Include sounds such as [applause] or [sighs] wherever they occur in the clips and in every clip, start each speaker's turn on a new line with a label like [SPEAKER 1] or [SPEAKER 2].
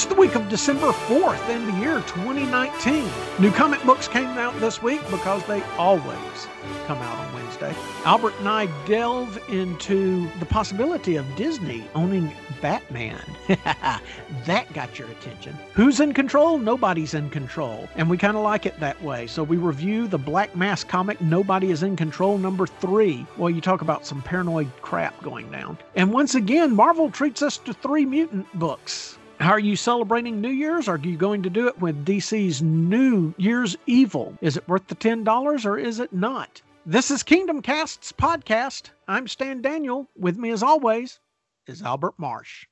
[SPEAKER 1] It's the week of December 4th in the year 2019. New comic books came out this week because they always come out on Wednesday. Albert and I delve into the possibility of Disney owning Batman. [laughs] that got your attention. Who's in control? Nobody's in control. And we kind of like it that way. So we review the Black Mask comic, Nobody is in Control, number three. Well, you talk about some paranoid crap going down. And once again, Marvel treats us to three mutant books. How are you celebrating New Year's? Are you going to do it with DC's New Year's Evil? Is it worth the $10 or is it not? This is Kingdom Cast's podcast. I'm Stan Daniel. With me, as always, is Albert Marsh.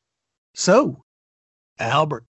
[SPEAKER 1] So, Albert,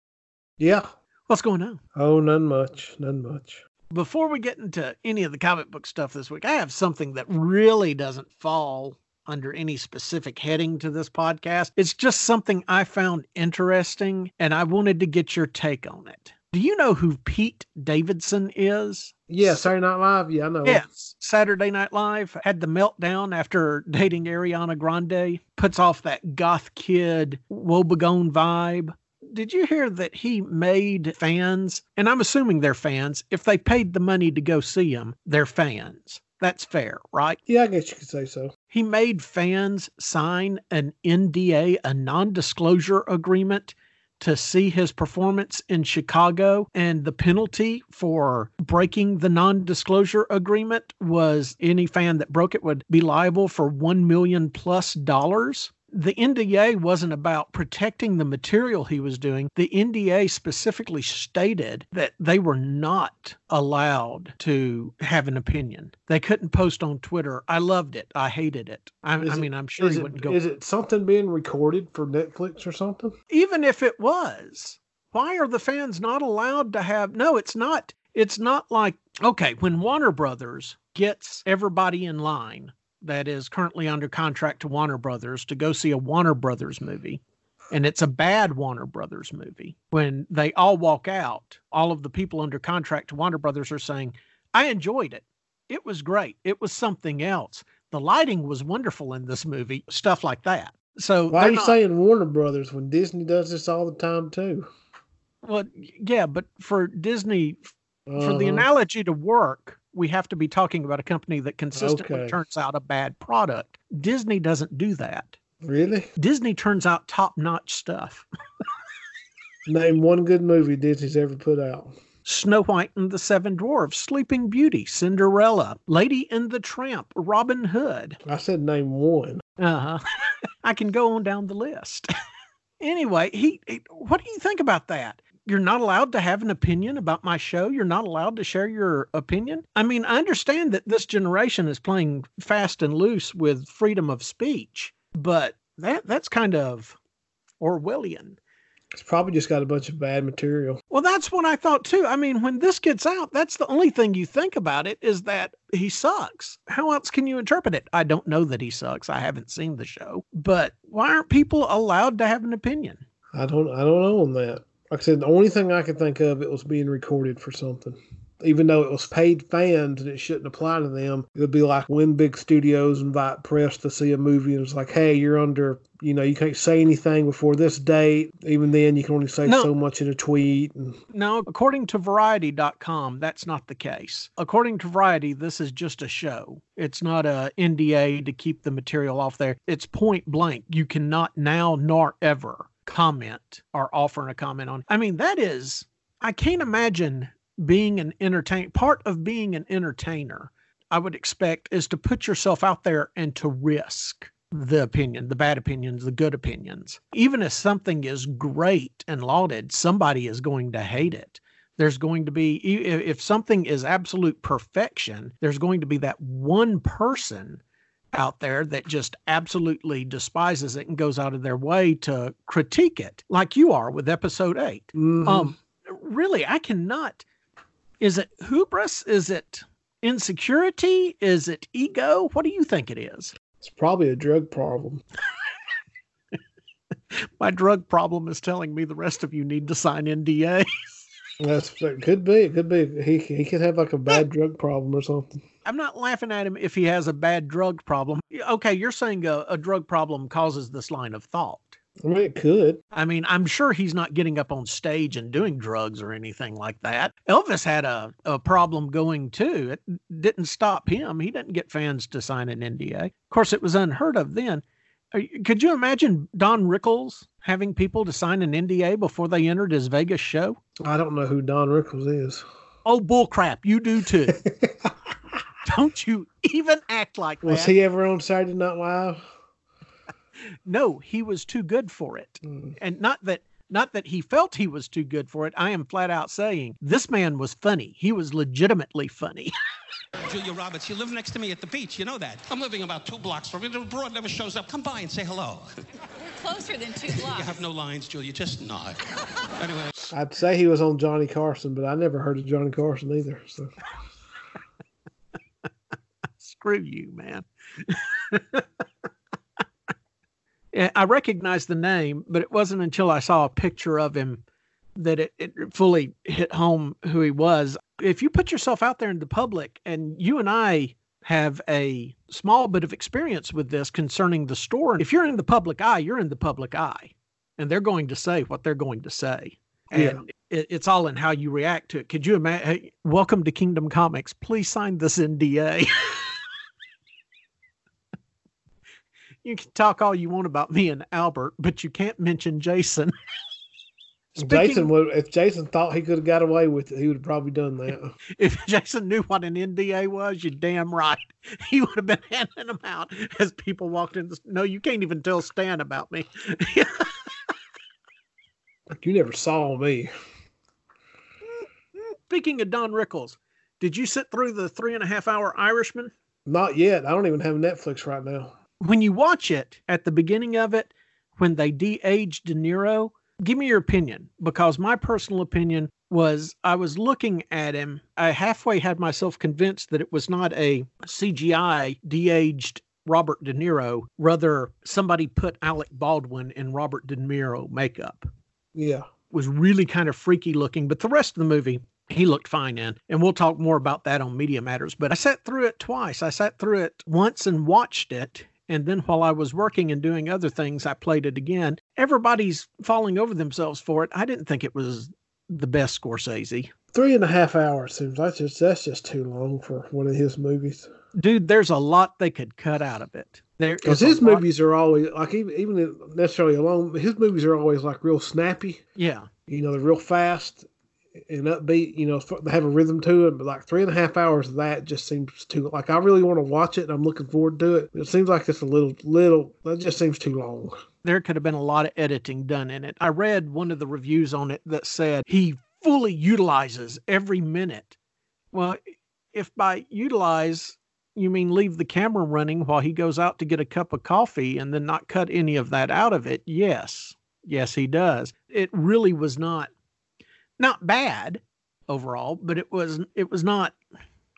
[SPEAKER 2] Yeah.
[SPEAKER 1] what's going on?
[SPEAKER 2] Oh, none much. None much.
[SPEAKER 1] Before we get into any of the comic book stuff this week, I have something that really doesn't fall under any specific heading to this podcast. It's just something I found interesting and I wanted to get your take on it. Do you know who Pete Davidson is?
[SPEAKER 2] Yeah, Saturday Night Live. Yeah, I know.
[SPEAKER 1] Yes. Saturday Night Live had the meltdown after dating Ariana Grande, puts off that goth kid, woebegone vibe. Did you hear that he made fans, and I'm assuming they're fans, if they paid the money to go see him, they're fans. That's fair, right?
[SPEAKER 2] Yeah, I guess you could say so.
[SPEAKER 1] He made fans sign an NDA, a non disclosure agreement to see his performance in Chicago. And the penalty for breaking the non disclosure agreement was any fan that broke it would be liable for 1 million plus dollars. The NDA wasn't about protecting the material he was doing. The NDA specifically stated that they were not allowed to have an opinion. They couldn't post on Twitter. I loved it. I hated it. I, I
[SPEAKER 2] it-
[SPEAKER 1] mean, I'm sure he
[SPEAKER 2] it,
[SPEAKER 1] wouldn't go.
[SPEAKER 2] is it something being recorded for Netflix or something?
[SPEAKER 1] even if it was why are the fans not allowed to have no it's not it's not like okay when warner brothers gets everybody in line that is currently under contract to warner brothers to go see a warner brothers movie. And it's a bad warner brothers movie. When they all walk out all of the people under contract to warner brothers are saying i enjoyed it. It was great. It was something else. The lighting was wonderful in this movie stuff like that. So
[SPEAKER 2] Why
[SPEAKER 1] they're
[SPEAKER 2] you
[SPEAKER 1] not-
[SPEAKER 2] saying Warner Brothers when Disney does this all the time too?
[SPEAKER 1] Well, yeah, but for Disney, for the
[SPEAKER 2] Uh-huh.
[SPEAKER 1] analogy to work, we have to be talking about a company that consistently
[SPEAKER 2] Okay.
[SPEAKER 1] turns out a bad product. Disney doesn't do that.
[SPEAKER 2] Really?
[SPEAKER 1] Disney turns out top notch stuff. [laughs]
[SPEAKER 2] Name one good movie Disney's ever put out.
[SPEAKER 1] Snow White and the Seven Dwarfs, Sleeping Beauty, Cinderella, Lady and the Tramp, Robin Hood.
[SPEAKER 2] I said name one.
[SPEAKER 1] Uh huh. [laughs] I can go on down the list. [laughs] anyway, he, he, what do you think about that? You're not allowed to have an opinion about my show. You're not allowed to share your opinion. I mean, I understand that this generation is playing fast and loose with freedom of speech, but that that's kind of Orwellian.
[SPEAKER 2] It's probably just got a bunch of bad material.
[SPEAKER 1] Well, that's what I thought too. I mean, when this gets out, that's the only thing you think about it is that he sucks. How else can you interpret it? I don't know that he sucks. I haven't seen the show. But why aren't people allowed to have an opinion?
[SPEAKER 2] I don't. I don't know on that. Like I said, the only thing I could think of it was being recorded for something. Even though it was paid fans and it shouldn't apply to them, it would be like when big studios invite press to see a movie and it's like, hey, you're under, you know, you can't say anything before this date. Even then, you can only say
[SPEAKER 1] No.
[SPEAKER 2] so much in a tweet. And
[SPEAKER 1] No, according to Variety.com, that's not the case. According to Variety, this is just a show. It's not a NDA to keep the material off there. It's point blank. You cannot now nor ever comment or offering a comment on. I mean, that is, I can't imagine being an entertain. Part of being an entertainer, I would expect, is to put yourself out there and to risk the opinion, the bad opinions, the good opinions. Even if something is great and lauded, somebody is going to hate it. There's going to be, if something is absolute perfection, there's going to be that one person out there that just absolutely despises it and goes out of their way to critique it, like you are with episode 8
[SPEAKER 2] Mhm.
[SPEAKER 1] Um, really, I cannot. Is it hubris? Is it insecurity? Is it ego? What do you think it is?
[SPEAKER 2] it's probably a drug problem. [laughs]
[SPEAKER 1] My drug problem is telling me the rest of you need to sign NDA.
[SPEAKER 2] That's it could be. It could be. He he could have like a bad drug problem or something.
[SPEAKER 1] I'm not laughing at him if he has a bad drug problem. Okay, you're saying a, a drug problem causes this line of thought.
[SPEAKER 2] I mean, it could.
[SPEAKER 1] I mean, I'm sure he's not getting up on stage and doing drugs or anything like that. Elvis had a, a problem going too. It didn't stop him. He didn't get fans to sign an NDA. Of course, it was unheard of then. Could you imagine Don Rickles having people to sign an NDA before they entered his Vegas show?
[SPEAKER 2] I don't know who Don Rickles is.
[SPEAKER 1] Oh, bullcrap. You do too. [laughs] don't you even act like
[SPEAKER 2] was
[SPEAKER 1] that.
[SPEAKER 2] Was he ever on Saturday Night Live? [laughs]
[SPEAKER 1] no, he was too good for it. Mm. And not that not that he felt he was too good for it. I am flat out saying this man was funny. He was legitimately funny. [laughs]
[SPEAKER 3] Julia Roberts, you live next to me at the beach. You know that. I'm living about two blocks from you. The broad never shows up. Come by and say hello. [laughs]
[SPEAKER 4] We're closer than two blocks.
[SPEAKER 3] You have no lines, Julia. Just nod. anyway.
[SPEAKER 2] I'd say he was on Johnny Carson, but I never heard of Johnny Carson either. So.
[SPEAKER 1] Screw you, man. [laughs] I recognized the name, but it wasn't until I saw a picture of him that it, it fully hit home who he was. If you put yourself out there in the public, and you and I have a small bit of experience with this concerning the store, if you're in the public eye, you're in the public eye, and they're going to say what they're going to say. And it, it's all in how you react to it. Could you imagine? Hey, welcome to Kingdom Comics. Please sign this NDA. [laughs] you can talk all you want about me and Albert, but you can't mention Jason. [laughs]
[SPEAKER 2] Speaking, Jason would if Jason thought he could have got away with it, he would have probably done that. [laughs]
[SPEAKER 1] If Jason knew what an NDA was, you're damn right. [laughs] He would have been handing them out as people walked in. The, no, you can't even tell Stan about me.
[SPEAKER 2] you never saw me.
[SPEAKER 1] Speaking of Don Rickles, did you sit through the three and a half hour Irishman?
[SPEAKER 2] Not yet. I don't even have Netflix right now
[SPEAKER 1] when you watch it at the beginning of it, when they de-aged De Niro, give me your opinion because my personal opinion was I was looking at him. I halfway had myself convinced that it was not a CGI de-aged Robert De Niro, rather somebody put Alec Baldwin in Robert De Niro makeup.
[SPEAKER 2] Yeah.
[SPEAKER 1] Was really kind of freaky looking, but the rest of the movie he looked fine in. And we'll talk more about that on Media Matters. But I sat through it twice. I sat through it once and watched it and then while I was working and doing other things, I played it again. Everybody's falling over themselves for it. I didn't think it was the best Scorsese.
[SPEAKER 2] Three and a half hours seems like just that's just too long for one of his movies.
[SPEAKER 1] Dude, there's a lot they could cut out of it.
[SPEAKER 2] Because his movies are always like even even necessarily alone. His movies are always like real snappy.
[SPEAKER 1] Yeah,
[SPEAKER 2] you know they're real fast and upbeat, you know, they have a rhythm to it. But like three and a half hours of that just seems too. Like I really want to watch it. and I'm looking forward to it. It seems like it's a little, little. That just seems too long.
[SPEAKER 1] There could have been a lot of editing done in it. I read one of the reviews on it that said he fully utilizes every minute. Well, if by utilize you mean leave the camera running while he goes out to get a cup of coffee and then not cut any of that out of it, yes. Yes, he does. It really was not not bad overall, but it was it was not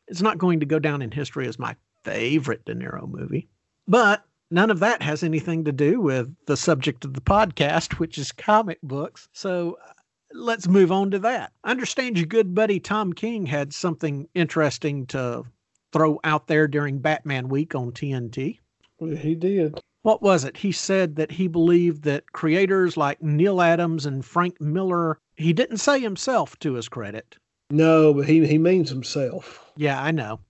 [SPEAKER 1] it's not going to go down in history as my favorite De Niro movie. But none of that has anything to do with the subject of the podcast, which is comic books. So uh, let's move on to that. I understand your good buddy Tom King had something interesting to throw out there during Batman week on TNT.
[SPEAKER 2] He did
[SPEAKER 1] what was it? He said that he believed that creators like Neal Adams and Frank Miller, he didn't say himself to his credit.
[SPEAKER 2] No, but he, he means himself.
[SPEAKER 1] Yeah, I know.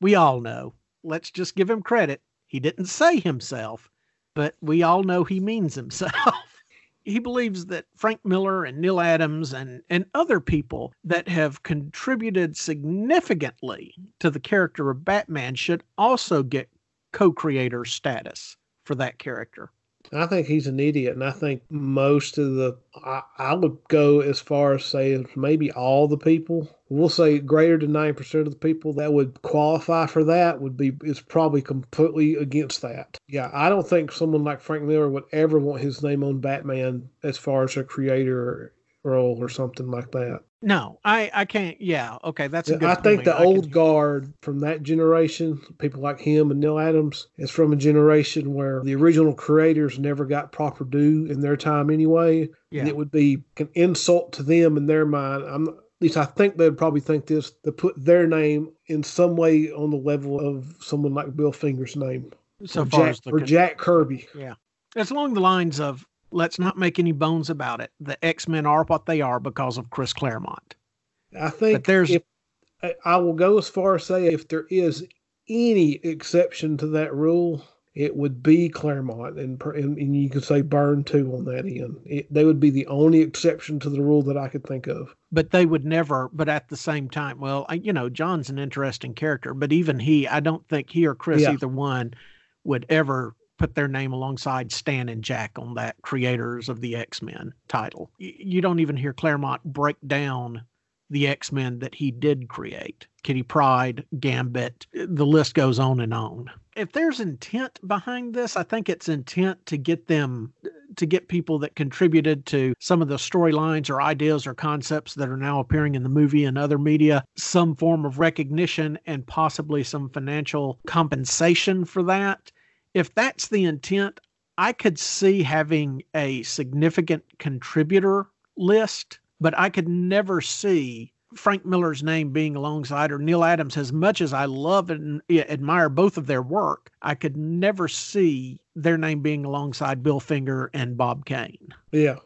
[SPEAKER 1] We all know. Let's just give him credit. He didn't say himself, but we all know he means himself. [laughs] he believes that Frank Miller and Neal Adams and, and other people that have contributed significantly to the character of Batman should also get co creator status for that character.
[SPEAKER 2] I think he's an idiot, and I think most of the I, I would go as far as saying maybe all the people. We'll say greater than nine percent of the people that would qualify for that would be is probably completely against that. Yeah, I don't think someone like Frank Miller would ever want his name on Batman as far as a creator role or something like that.
[SPEAKER 1] No, I I can't. Yeah, okay, that's a good. I
[SPEAKER 2] think the I old can... guard from that generation, people like him and Neal Adams, is from a generation where the original creators never got proper due in their time anyway. Yeah. And it would be an insult to them in their mind. I'm at least I think they'd probably think this to put their name in some way on the level of someone like Bill Finger's name.
[SPEAKER 1] So or far
[SPEAKER 2] Jack,
[SPEAKER 1] as the
[SPEAKER 2] or Jack Kirby.
[SPEAKER 1] Yeah. It's along the lines of Let's not make any bones about it. The X Men are what they are because of Chris Claremont.
[SPEAKER 2] I think
[SPEAKER 1] But there's-
[SPEAKER 2] if I- will go as far as say if there is any exception to that rule, it would be Claremont, and and, and you could say Byrne too on that end. It, they would be the only exception to the rule that I could think of.
[SPEAKER 1] but they would never but at the same time well I, you know john's an interesting character but even he i don't think he or chris
[SPEAKER 2] Yeah.
[SPEAKER 1] either one would ever put their name alongside stan and jack on that creators of the x-men title. You don't even hear claremont break down the x-men that he did create. Kitty Pryde gambit the list goes on and on. If there's intent behind this i think it's intent to get them to get people that contributed to some of the storylines or ideas or concepts that are now appearing in the movie and other media some form of recognition and possibly some financial compensation for that. If that's the intent, I could see having a significant contributor list, but I could never see Frank Miller's name being alongside or Neal Adams as much as I love and admire both of their work, I could never see their name being alongside Bill Finger and Bob Kane
[SPEAKER 2] Yeah,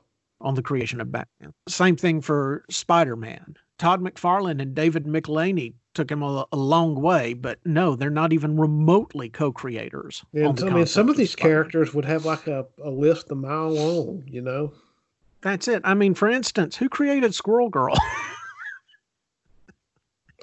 [SPEAKER 1] on the creation of Batman. Same thing for Spider Man. Todd McFarlane and David Michelinie took him a, a long way, but no, they're not even remotely co creators.
[SPEAKER 2] and I mean, some of these characters would have like a, a list a mile long. You know,
[SPEAKER 1] That's it. I mean, for instance, who created Squirrel Girl? [laughs]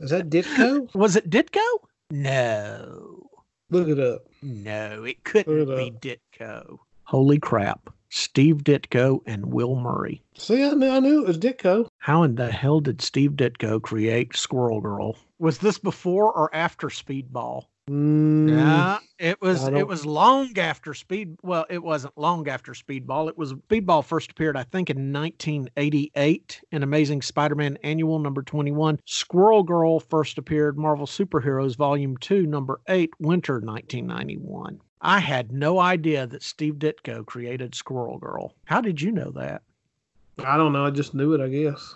[SPEAKER 2] is that Ditko?
[SPEAKER 1] Was it Ditko? No.
[SPEAKER 2] Look it up.
[SPEAKER 1] No, it couldn't
[SPEAKER 2] Look
[SPEAKER 1] be Ditko. Holy crap. Steve Ditko and Will Murray.
[SPEAKER 2] See, I knew, I knew it was Ditko.
[SPEAKER 1] How in the hell did Steve Ditko create Squirrel Girl? Was this before or after Speedball?
[SPEAKER 2] Mm,
[SPEAKER 1] Yeah, it was. It was long after Speed. Well, it wasn't long after Speedball. It was Speedball first appeared, I think, in 1988 in Amazing Spider-Man Annual number 21. Squirrel Girl first appeared Marvel Superheroes Volume Two, number eight, Winter 1991. I had no idea that Steve Ditko created Squirrel Girl. How did you know that?
[SPEAKER 2] I don't know. I just knew it. I guess.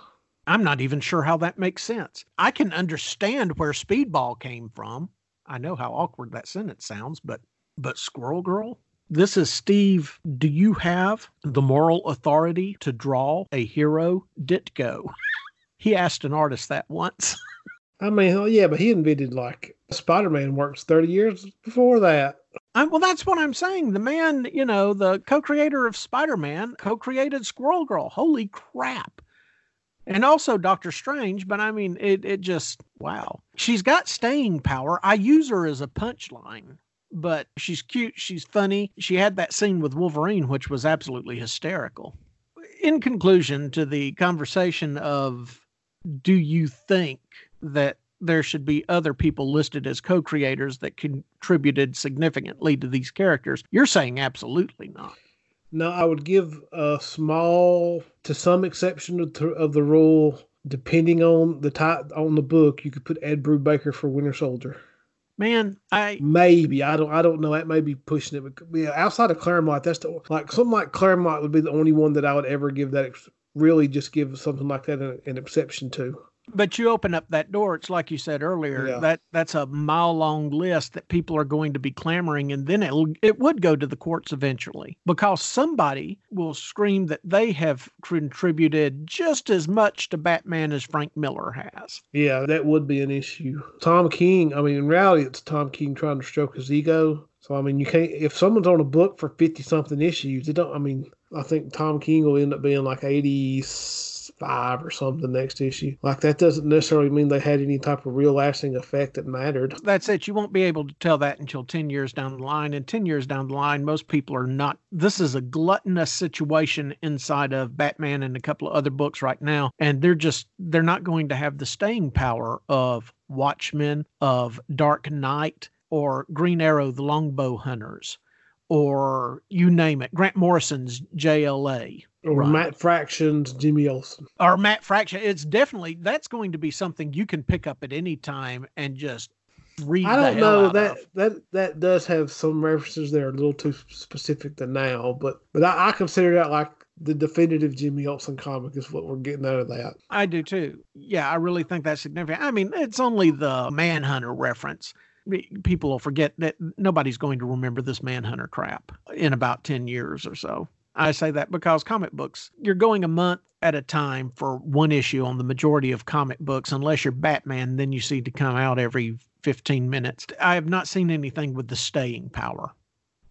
[SPEAKER 1] I'm not even sure how that makes sense. I can understand where Speedball came from. I know how awkward that sentence sounds, but but Squirrel Girl? This is Steve. Do you have the moral authority to draw a hero Ditko? [laughs] he asked an artist that once. [laughs]
[SPEAKER 2] I mean, yeah, but he invented like Spider-Man works thirty years before that.
[SPEAKER 1] I, well, that's what I'm saying. The man, you know, the co-creator of Spider-Man, co-created Squirrel Girl. Holy crap! And also Doctor Strange, but I mean, it it just wow. She's got staying power. I use her as a punchline, but she's cute. She's funny. She had that scene with Wolverine, which was absolutely hysterical. In conclusion to the conversation of, do you think that there should be other people listed as co-creators that contributed significantly to these characters. You're saying absolutely not.
[SPEAKER 2] No, I would give a small, to some exception of, the- of the rule, depending on the type on the book, you could put Ed Brubaker for Winter Soldier.
[SPEAKER 1] Man, I
[SPEAKER 2] Maybe I don't. I don't know. That may be pushing it. But yeah, outside of Claremont, that's the like something like Claremont would be the only one that I would ever give that. Ex- really, just give something like that an, an exception to.
[SPEAKER 1] But you open up that door, it's like you said earlier,
[SPEAKER 2] Yeah.
[SPEAKER 1] that that's a mile long list that people are going to be clamoring and then it'll it would go to the courts eventually because somebody will scream that they have contributed just as much to Batman as Frank Miller has.
[SPEAKER 2] Yeah, that would be an issue. Tom King. I mean, in reality, it's Tom King trying to stroke his ego. So I mean, you can't. If someone's on a book for fifty something issues, it don't. I mean, I think Tom King will end up being like eighty five or something next issue. Like that doesn't necessarily mean they had any type of real lasting effect that mattered.
[SPEAKER 1] that's it. You won't be able to tell that until 10 years down the line. And 10 years down the line, most people are not. This is a gluttonous situation inside of Batman and a couple of other books right now. And they're just, they're not going to have the staying power of Watchmen, of Dark Knight, or Green Arrow, the Longbow Hunters, or you name it, Grant Morrison's JLA
[SPEAKER 2] Or
[SPEAKER 1] Right.
[SPEAKER 2] Matt Fraction's Jimmy Olsen.
[SPEAKER 1] or Matt Fraction. It's definitely, that's going to be something you can pick up at any time and just read.
[SPEAKER 2] I don't know that
[SPEAKER 1] of.
[SPEAKER 2] that that does have some references that are a little too specific to now, but but I, I consider that like the definitive Jimmy Olsen comic is what we're getting out of that.
[SPEAKER 1] I do too. Yeah, I really think that's significant. I mean, it's only the Manhunter reference. People will forget that nobody's going to remember this Manhunter crap in about 10 years or so. I say that because comic books, you're going a month at a time for one issue on the majority of comic books, unless you're Batman, then you see to come out every 15 minutes. I have not seen anything with the staying power.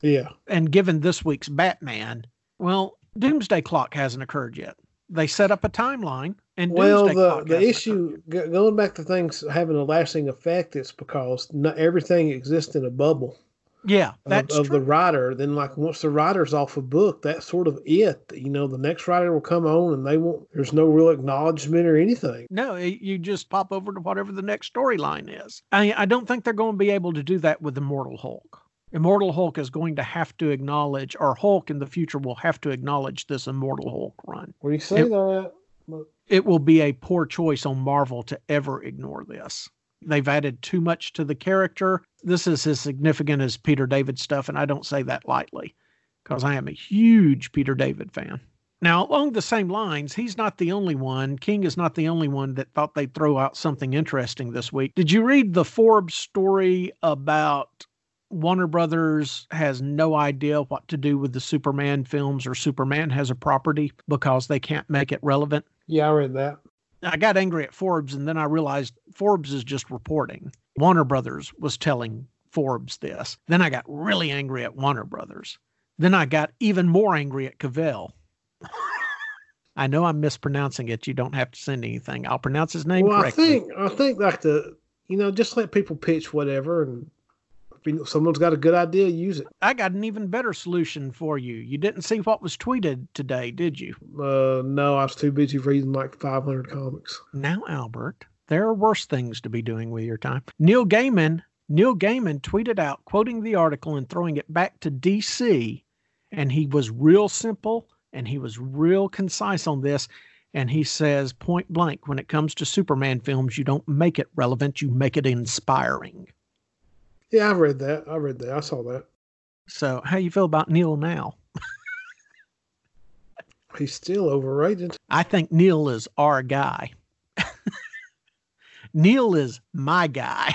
[SPEAKER 2] Yeah.
[SPEAKER 1] And given this week's Batman, well, Doomsday Clock hasn't occurred yet. They set up a timeline, and
[SPEAKER 2] Well,
[SPEAKER 1] Doomsday
[SPEAKER 2] the the issue
[SPEAKER 1] occurred
[SPEAKER 2] going back to things having a lasting effect, it's because not everything exists in a bubble.
[SPEAKER 1] Yeah,
[SPEAKER 2] of,
[SPEAKER 1] that's
[SPEAKER 2] of the writer. Then, like once the writer's off a book, that's sort of it. You know, the next writer will come on, and they won't. There's no real acknowledgement or anything.
[SPEAKER 1] No, you just pop over to whatever the next storyline is. I, I don't think they're going to be able to do that with Immortal Hulk. Immortal Hulk is going to have to acknowledge, or Hulk in the future will have to acknowledge this Immortal Hulk run.
[SPEAKER 2] When you say
[SPEAKER 1] It-
[SPEAKER 2] that, but
[SPEAKER 1] It will be a poor choice on Marvel to ever ignore this. They've added too much to the character. This is as significant as Peter David stuff, and I don't say that lightly because I am a huge Peter David fan. Now, along the same lines, he's not the only one. King is not the only one that thought they'd throw out something interesting this week. Did you read the Forbes story about Warner Brothers has no idea what to do with the Superman films or Superman has a property because they can't make it relevant?
[SPEAKER 2] yeah, I read that.
[SPEAKER 1] I got angry at Forbes and then I realized Forbes is just reporting. Warner Brothers was telling Forbes this. Then I got really angry at Warner Brothers. Then I got even more angry at Cavell. [laughs] I know I'm mispronouncing it. You don't have to send anything. I'll pronounce his name
[SPEAKER 2] Well, I think I think like the you know just let people pitch whatever, and if someone's got a good idea, use it.
[SPEAKER 1] I got an even better solution for you. You didn't see what was tweeted today, did you?
[SPEAKER 2] Uh, no, I was too busy reading like 500 comics.
[SPEAKER 1] Now, Albert, there are worse things to be doing with your time. Neil Gaiman, Neil Gaiman tweeted out, quoting the article and throwing it back to DC, and he was real simple and he was real concise on this. And he says point blank, when it comes to Superman films, you don't make it relevant, you make it inspiring.
[SPEAKER 2] Yeah, I read that. I read that. I saw that.
[SPEAKER 1] So, how you feel about Neil now?
[SPEAKER 2] He's still overrated.
[SPEAKER 1] I think Neil is our guy. [laughs] Neil is my guy.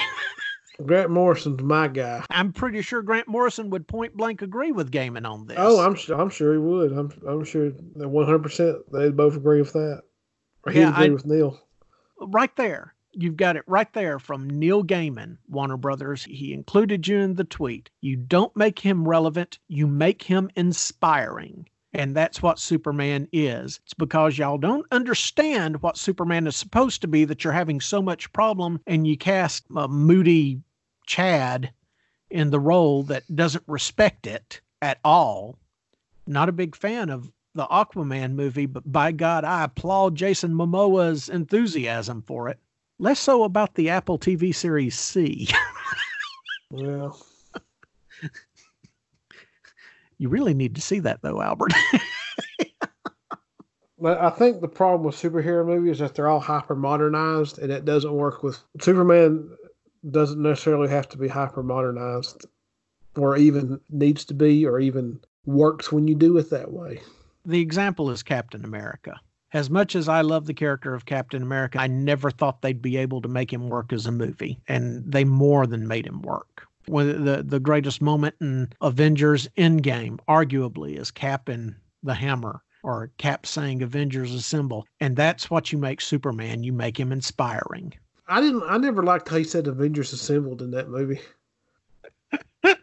[SPEAKER 2] Grant Morrison's my guy.
[SPEAKER 1] I'm pretty sure Grant Morrison would point blank agree with Gaiman on this.
[SPEAKER 2] Oh, I'm I'm sure he would. I'm I'm sure that 100 percent they'd both agree with that. Or he'd
[SPEAKER 1] Yeah,
[SPEAKER 2] agree
[SPEAKER 1] I-
[SPEAKER 2] with Neil.
[SPEAKER 1] right there. You've got it right there from Neil Gaiman, Warner Brothers. He included you in the tweet. You don't make him relevant, you make him inspiring. And that's what Superman is. It's because y'all don't understand what Superman is supposed to be that you're having so much problem and you cast a moody Chad in the role that doesn't respect it at all. Not a big fan of the Aquaman movie, but by God, I applaud Jason Momoa's enthusiasm for it. Less so about the Apple TV series See.
[SPEAKER 2] Well, [laughs]
[SPEAKER 1] you really need to see that though, Albert. [laughs]
[SPEAKER 2] but I think the problem with superhero movies is that they're all hyper modernized, and it doesn't work with Superman. Doesn't necessarily have to be hyper modernized, or even needs to be, or even works when you do it that way.
[SPEAKER 1] the example is Captain America. As much as I love the character of Captain America, I never thought they'd be able to make him work as a movie, and they more than made him work. One the the greatest moment in Avengers Endgame, arguably, is Cap and the Hammer, or Cap saying "Avengers Assemble," and that's what you make Superman. You make him inspiring.
[SPEAKER 2] I didn't. I never liked how he said Avengers Assembled in that movie. [laughs]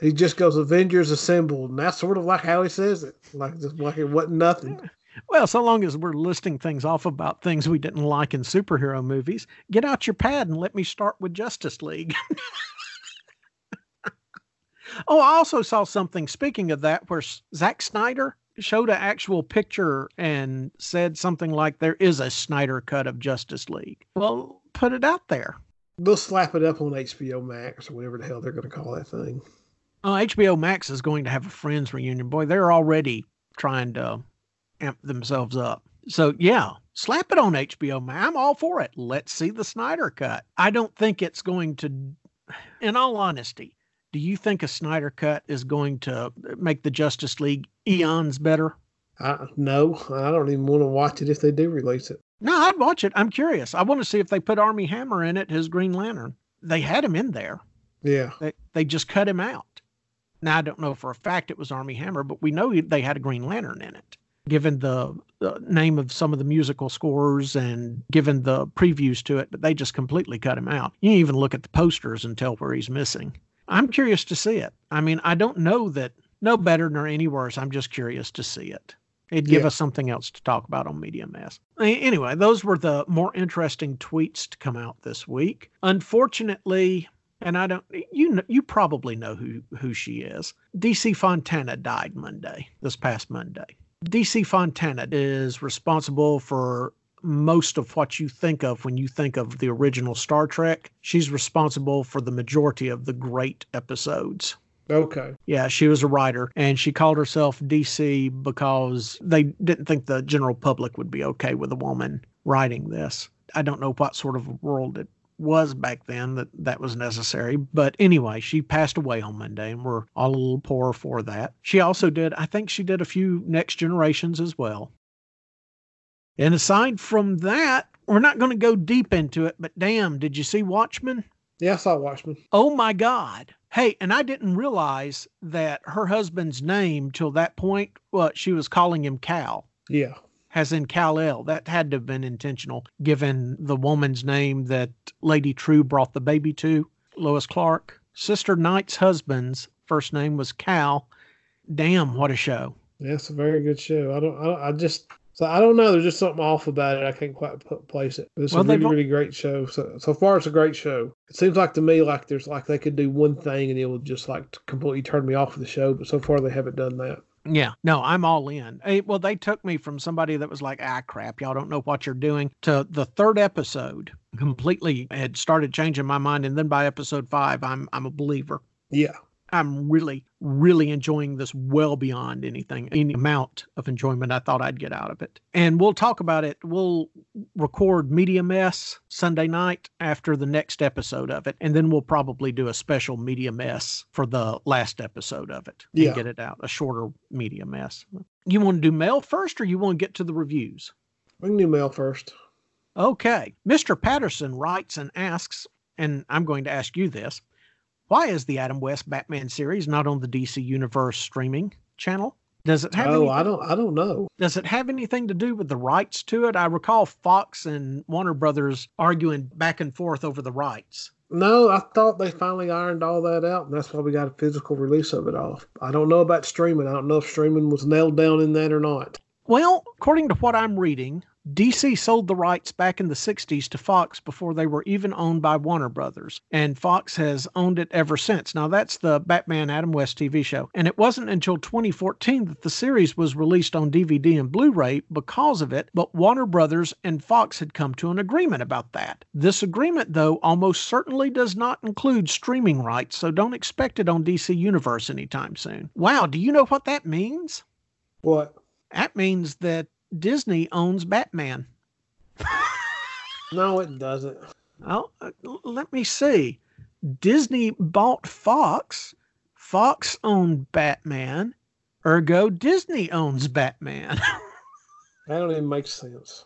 [SPEAKER 2] he just goes Avengers Assembled, and that's sort of like how he says it, like just like it wasn't nothing.
[SPEAKER 1] Well, so long as we're listing things off about things we didn't like in superhero movies, get out your pad and let me start with Justice League. [laughs] oh, I also saw something, speaking of that, where Zack Snyder showed an actual picture and said something like, There is a Snyder cut of Justice League. Well, put it out there.
[SPEAKER 2] They'll slap it up on HBO Max or whatever the hell they're going to call that thing.
[SPEAKER 1] Oh, HBO Max is going to have a Friends reunion. Boy, they're already trying to amp themselves up. So, yeah, slap it on HBO Max. I'm all for it. Let's see the Snyder cut. I don't think it's going to, in all honesty, do you think a Snyder cut is going to make the Justice League eons better?
[SPEAKER 2] No, I don't even want to watch it if they do release it.
[SPEAKER 1] No, I'd watch it. I'm curious. I want to see if they put Armie Hammer in it, his Green Lantern. They had him in there.
[SPEAKER 2] Yeah,
[SPEAKER 1] They, they just cut him out. Now, I don't know for a fact it was Armie Hammer, but we know they had a Green Lantern in it, given the, the name of some of the musical scores and given the previews to it, but they just completely cut him out. You even look at the posters and tell where he's missing. I'm curious to see it. I mean, I don't know that no better nor any worse. I'm just curious to see it. It'd give
[SPEAKER 2] Yeah.
[SPEAKER 1] us something else to talk about on Media Mass. Anyway, those were the more interesting tweets to come out this week. Unfortunately, and I don't you know, you probably know who who she is. DC Fontana died Monday, this past Monday. DC Fontana is responsible for most of what you think of when you think of the original Star Trek. She's responsible for the majority of the great episodes.
[SPEAKER 2] Okay.
[SPEAKER 1] Yeah, she was a writer and she called herself DC because they didn't think the general public would be okay with a woman writing this. I don't know what sort of world it was back then that that was necessary. But anyway, she passed away on Monday and we're all a little poor for that. She also did, I think she did a few next generations as well. And aside from that, we're not going to go deep into it, but damn, did you see Watchmen?
[SPEAKER 2] Yeah, I saw Watchmen.
[SPEAKER 1] Oh my God. Hey, and I didn't realize that her husband's name till that point, well, she was calling him Cal,
[SPEAKER 2] Yeah.
[SPEAKER 1] As in Kal-El. That had to have been intentional, given the woman's name that Lady Trieu brought the baby to, Lois Clark. Sister Night's husband's first name was Cal. Damn, what a show.
[SPEAKER 2] Yeah, it's a very good show. I don't, I, don't, I just, so I don't know. There's just something off about it. I can't quite put, place it. But it's
[SPEAKER 1] Well,
[SPEAKER 2] a really, really great show. So, so far, it's a great show. It seems like to me like there's like they could do one thing and it would just like completely turn me off of the show. But so far, they haven't done that.
[SPEAKER 1] Yeah, no, I'm all in. Eh, well, they took me from somebody that was like, ah, crap, y'all don't know what you're doing, to the third episode. Completely had started changing my mind, and then by episode five, I'm I'm a believer.
[SPEAKER 2] Yeah.
[SPEAKER 1] I'm really, really enjoying this well beyond anything, any amount of enjoyment I thought I'd get out of it. And we'll talk about it. We'll record Media Mess Sunday night after the next episode of it. And then we'll probably do a special Media Mess for the last episode of it and
[SPEAKER 2] Yeah.
[SPEAKER 1] get it out, a shorter Media Mess. You want to do mail first or you want to get to the reviews?
[SPEAKER 2] We can do mail first.
[SPEAKER 1] Okay. Mr. Patterson writes and asks, and I'm going to ask you this why is the Adam West Batman series not on the DC Universe streaming channel? Does it have
[SPEAKER 2] Oh,
[SPEAKER 1] any,
[SPEAKER 2] I don't, I don't know.
[SPEAKER 1] does it have anything to do with the rights to it? I recall Fox and Warner Brothers arguing back and forth over the rights.
[SPEAKER 2] No, I thought they finally ironed all that out, and that's why we got a physical release of it off. I don't know about streaming. I don't know if streaming was nailed down in that or not.
[SPEAKER 1] Well, according to what I'm reading, DC sold the rights back in the 60s to Fox before they were even owned by Warner Brothers, and Fox has owned it ever since. Now, that's the Batman Adam West TV show, and it wasn't until 2014 that the series was released on DVD and Blu ray because of it, but Warner Brothers and Fox had come to an agreement about that. This agreement, though, almost certainly does not include streaming rights, so don't expect it on DC Universe anytime soon. Wow, do you know what that means?
[SPEAKER 2] What?
[SPEAKER 1] That means that Disney owns Batman.
[SPEAKER 2] No, it doesn't.
[SPEAKER 1] Oh, let me see. Disney bought Fox. Fox owned Batman. Ergo, Disney owns Batman. [laughs]
[SPEAKER 2] That don't even make sense.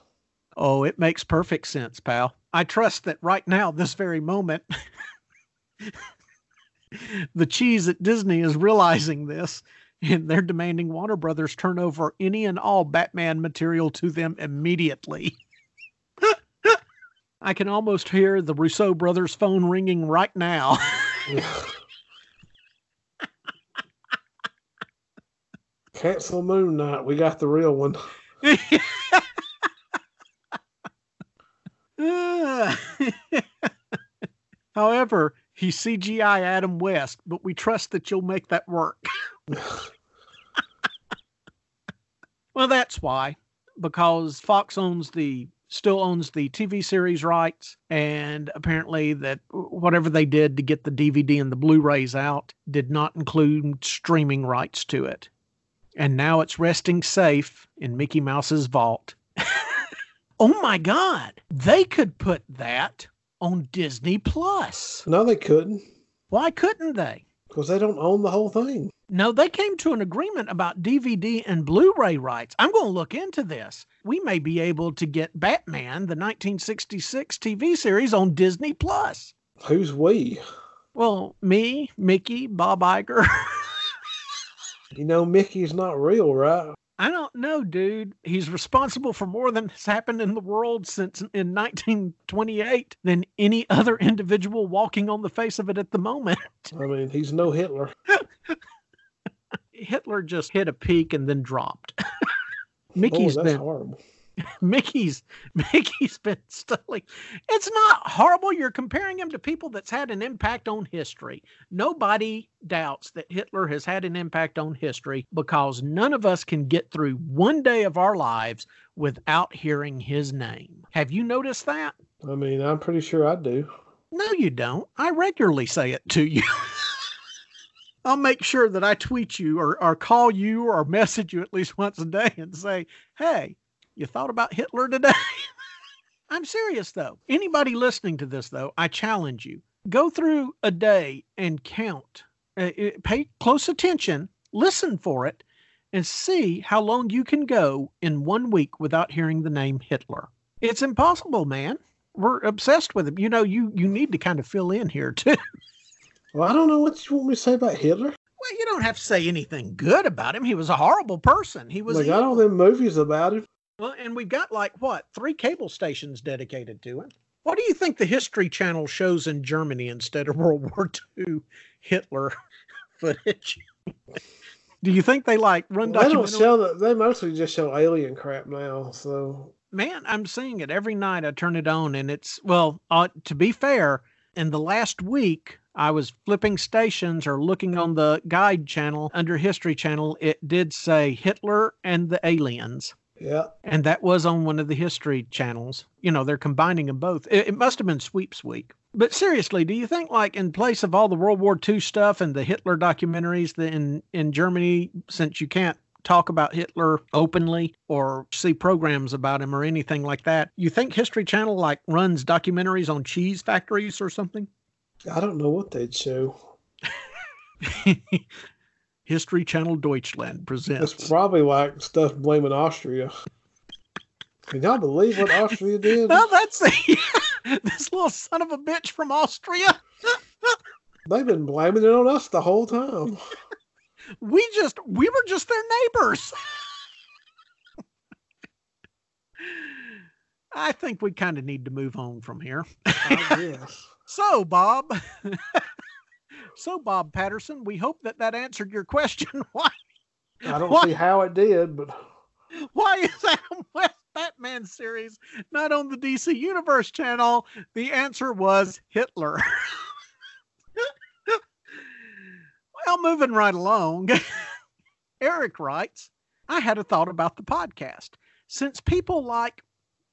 [SPEAKER 1] oh, it makes perfect sense, pal. I trust that right now, this very moment, [laughs] the cheese at Disney is realizing this and they're demanding Warner Brothers turn over any and all Batman material to them immediately. [laughs] I can almost hear the Russo brothers' phone ringing right now. [laughs]
[SPEAKER 2] Cancel Moon Knight. We got the real one. [laughs]
[SPEAKER 1] However, he's CGI Adam West, but we trust that you'll make that work. Well, that's why, because Fox owns the still owns the TV series rights, and apparently that whatever they did to get the DVD and the Blu-rays out did not include streaming rights to it. And now it's resting safe in Mickey Mouse's vault. [laughs] oh my God! They could put that on Disney Plus.
[SPEAKER 2] No, they couldn't
[SPEAKER 1] Why couldn't they?
[SPEAKER 2] because they don't own the whole thing.
[SPEAKER 1] No, they came to an agreement about DVD and Blu ray rights. I'm going to look into this. We may be able to get Batman, the 1966 TV series, on Disney Plus.
[SPEAKER 2] Who's we?
[SPEAKER 1] Well, me, Mickey, Bob Iger.
[SPEAKER 2] You know, Mickey's not real, right?
[SPEAKER 1] I don't know, dude. He's responsible for more than has happened in the world since in 1928 than any other [laughs] individual walking on the face of it at the moment.
[SPEAKER 2] I mean, he's no Hitler. [laughs]
[SPEAKER 1] Hitler just hit a peak and then dropped. [laughs]
[SPEAKER 2] Oh,
[SPEAKER 1] Mickey's
[SPEAKER 2] that's
[SPEAKER 1] been
[SPEAKER 2] horrible. [laughs]
[SPEAKER 1] Mickey's Mickey's been [laughs] studying. It's not horrible. You're comparing him to people that's had an impact on history. Nobody doubts that Hitler has had an impact on history because none of us can get through one day of our lives without hearing his name. Have you noticed that?
[SPEAKER 2] I mean, I'm pretty sure I do.
[SPEAKER 1] No, you don't. I regularly say it to you. I'll make sure that I tweet you or, or call you or message you at least once a day and say, hey, you thought about Hitler today? [laughs] I'm serious though. Anybody listening to this though, I challenge you. Go through a day and count. Uh, uh, pay close attention, listen for it, and see how long you can go in one week without hearing the name Hitler. It's impossible, man. We're obsessed with him. You know, you you need to kind of fill in here too. [laughs]
[SPEAKER 2] Well, I don't know what you want me to say about Hitler.
[SPEAKER 1] Well, you don't have to say anything good about him. He was a horrible person. He was
[SPEAKER 2] They got all them movies about him.
[SPEAKER 1] Well, and we've got like what three cable stations dedicated to him. What do you think the History Channel shows in Germany instead of [laughs] World War II Hitler [laughs] footage? do you think they like run
[SPEAKER 2] They don't show that. They mostly just show alien crap now. So
[SPEAKER 1] Man, I'm seeing it every night. I turn it on, and it's well. Uh, to be fair, in the last week, I was flipping stations or looking on the guide channel under History Channel. It did say Hitler and the aliens.
[SPEAKER 2] yeah,
[SPEAKER 1] and that was on one of the history channels. You know, they're combining them both. It, it must have been Sweeps Week. But seriously, do you think, like, in place of all the World War II stuff and the Hitler documentaries that in in Germany, since you can't talk about Hitler openly or see programs about him or anything like that, you think History Channel like runs documentaries on cheese factories or something?
[SPEAKER 2] I don't know what they'd show. [laughs]
[SPEAKER 1] History Channel Deutschland presents.
[SPEAKER 2] It's probably like stuff blaming Austria. Can y'all believe what Austria did? [laughs]
[SPEAKER 1] Well, that's [laughs] this little son of a bitch from Austria.
[SPEAKER 2] They've been blaming it on us the whole time.
[SPEAKER 1] we just we were just their neighbors i think we kind of need to move on from here
[SPEAKER 2] I guess.
[SPEAKER 1] So bob [laughs] so bob patterson we hope that that answered your question [laughs] why
[SPEAKER 2] I don't
[SPEAKER 1] What?
[SPEAKER 2] see how it did, but
[SPEAKER 1] why is adam [laughs] west batman series not on the dc universe channel the answer was hitler well moving right along Eric writes, I had a thought about the podcast. Since people like,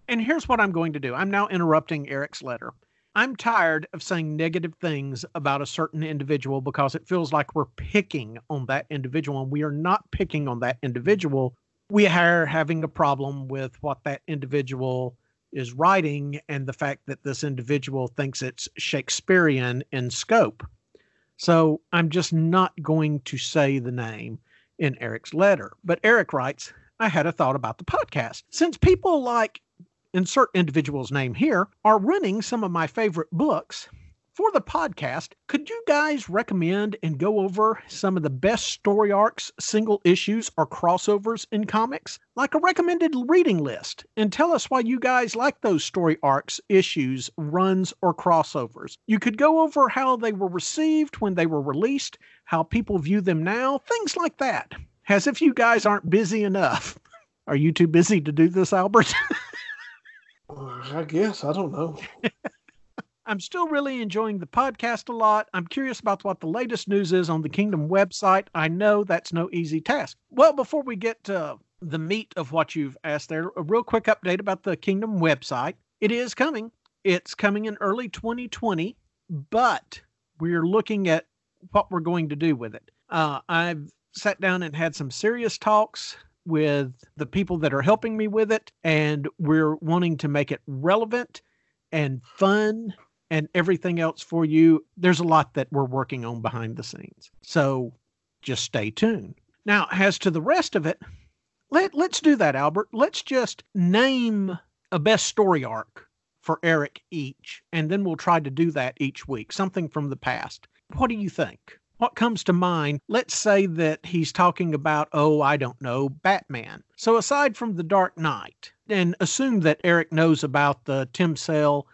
[SPEAKER 1] and here's what I'm going to do I'm now interrupting Eric's letter. I'm tired of saying negative things about a certain individual because it feels like we're picking on that individual, and we are not picking on that individual. We are having a problem with what that individual is writing and the fact that this individual thinks it's Shakespearean in scope. So I'm just not going to say the name in Eric's letter. But Eric writes, I had a thought about the podcast. Since people like insert individual's name here are running some of my favorite books for the podcast, could you guys recommend and go over some of the best story arcs, single issues, or crossovers in comics? Like a recommended reading list, and tell us why you guys like those story arcs, issues, runs, or crossovers. You could go over how they were received when they were released, how people view them now, things like that. As if you guys aren't busy enough. [laughs] Are you too busy to do this, Albert? [laughs]
[SPEAKER 2] I guess I don't know. [laughs]
[SPEAKER 1] I'm still really enjoying the podcast a lot. I'm curious about what the latest news is on the Kingdom website. I know that's no easy task. Well, before we get to the meat of what you've asked there, a real quick update about the Kingdom website. It is coming. It's coming in early 2020, but we're looking at what we're going to do with it. Uh, I've sat down and had some serious talks with the people that are helping me with it, and we're wanting to make it relevant and fun and everything else for you. There's a lot that we're working on behind the scenes. So just stay tuned. Now, as to the rest of it, let, let's do that, Albert. Let's just name a best story arc for Eric each, and then we'll try to do that each week, something from the past. What do you think? What comes to mind? Let's say that he's talking about, oh, I don't know, Batman. So aside from The Dark Knight, and assume that Eric knows about the Tim Sale,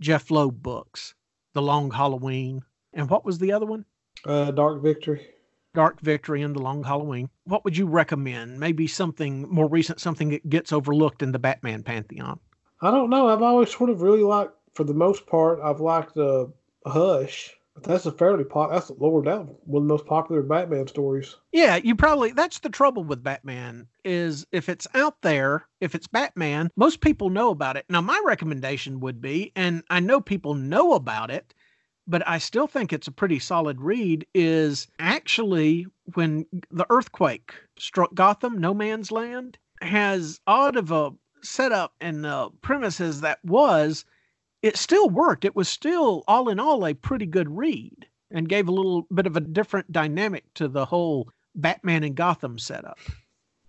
[SPEAKER 1] Jeph Loeb books, The Long Halloween, and what was the other one?
[SPEAKER 2] Uh, Dark Victory.
[SPEAKER 1] Dark Victory and The Long Halloween. What would you recommend? Maybe something more recent, something that gets overlooked in the Batman pantheon.
[SPEAKER 2] I don't know. I've always sort of really liked, for the most part, I've liked uh, Hush. But that's a fairly pop. That's Lord, that one of the most popular Batman stories.
[SPEAKER 1] Yeah, you probably that's the trouble with Batman is if it's out there, if it's Batman, most people know about it. Now my recommendation would be, and I know people know about it, but I still think it's a pretty solid read, is actually when the earthquake struck Gotham, No Man's Land, has odd of a setup and uh, premises that was it still worked. It was still, all in all, a pretty good read and gave a little bit of a different dynamic to the whole Batman and Gotham setup.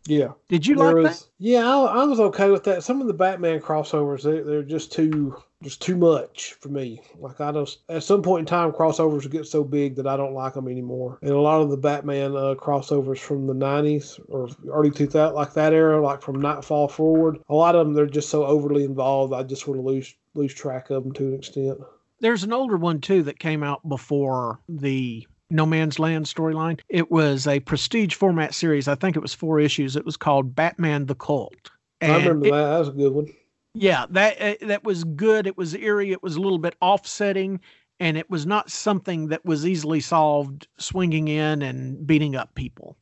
[SPEAKER 2] Yeah.
[SPEAKER 1] Did you like
[SPEAKER 2] was,
[SPEAKER 1] that?
[SPEAKER 2] Yeah, I, I, was okay with that. Some of the Batman crossovers, they, they're just too just too much for me. Like I just at some point in time, crossovers get so big that I don't like them anymore. And a lot of the Batman uh, crossovers from the '90s or early 2000, like that era, like from Knightfall forward, a lot of them they're just so overly involved. I just sort of lose lose track of them to an extent.
[SPEAKER 1] There's an older one too that came out before the no Man's Land storyline. It was a prestige format series. I think it was four issues. It was called Batman the Cult.
[SPEAKER 2] And I remember it, that. That was a good one.
[SPEAKER 1] Yeah, that uh, that was good. It was eerie. It was a little bit offsetting, and it was not something that was easily solved swinging in and beating up people.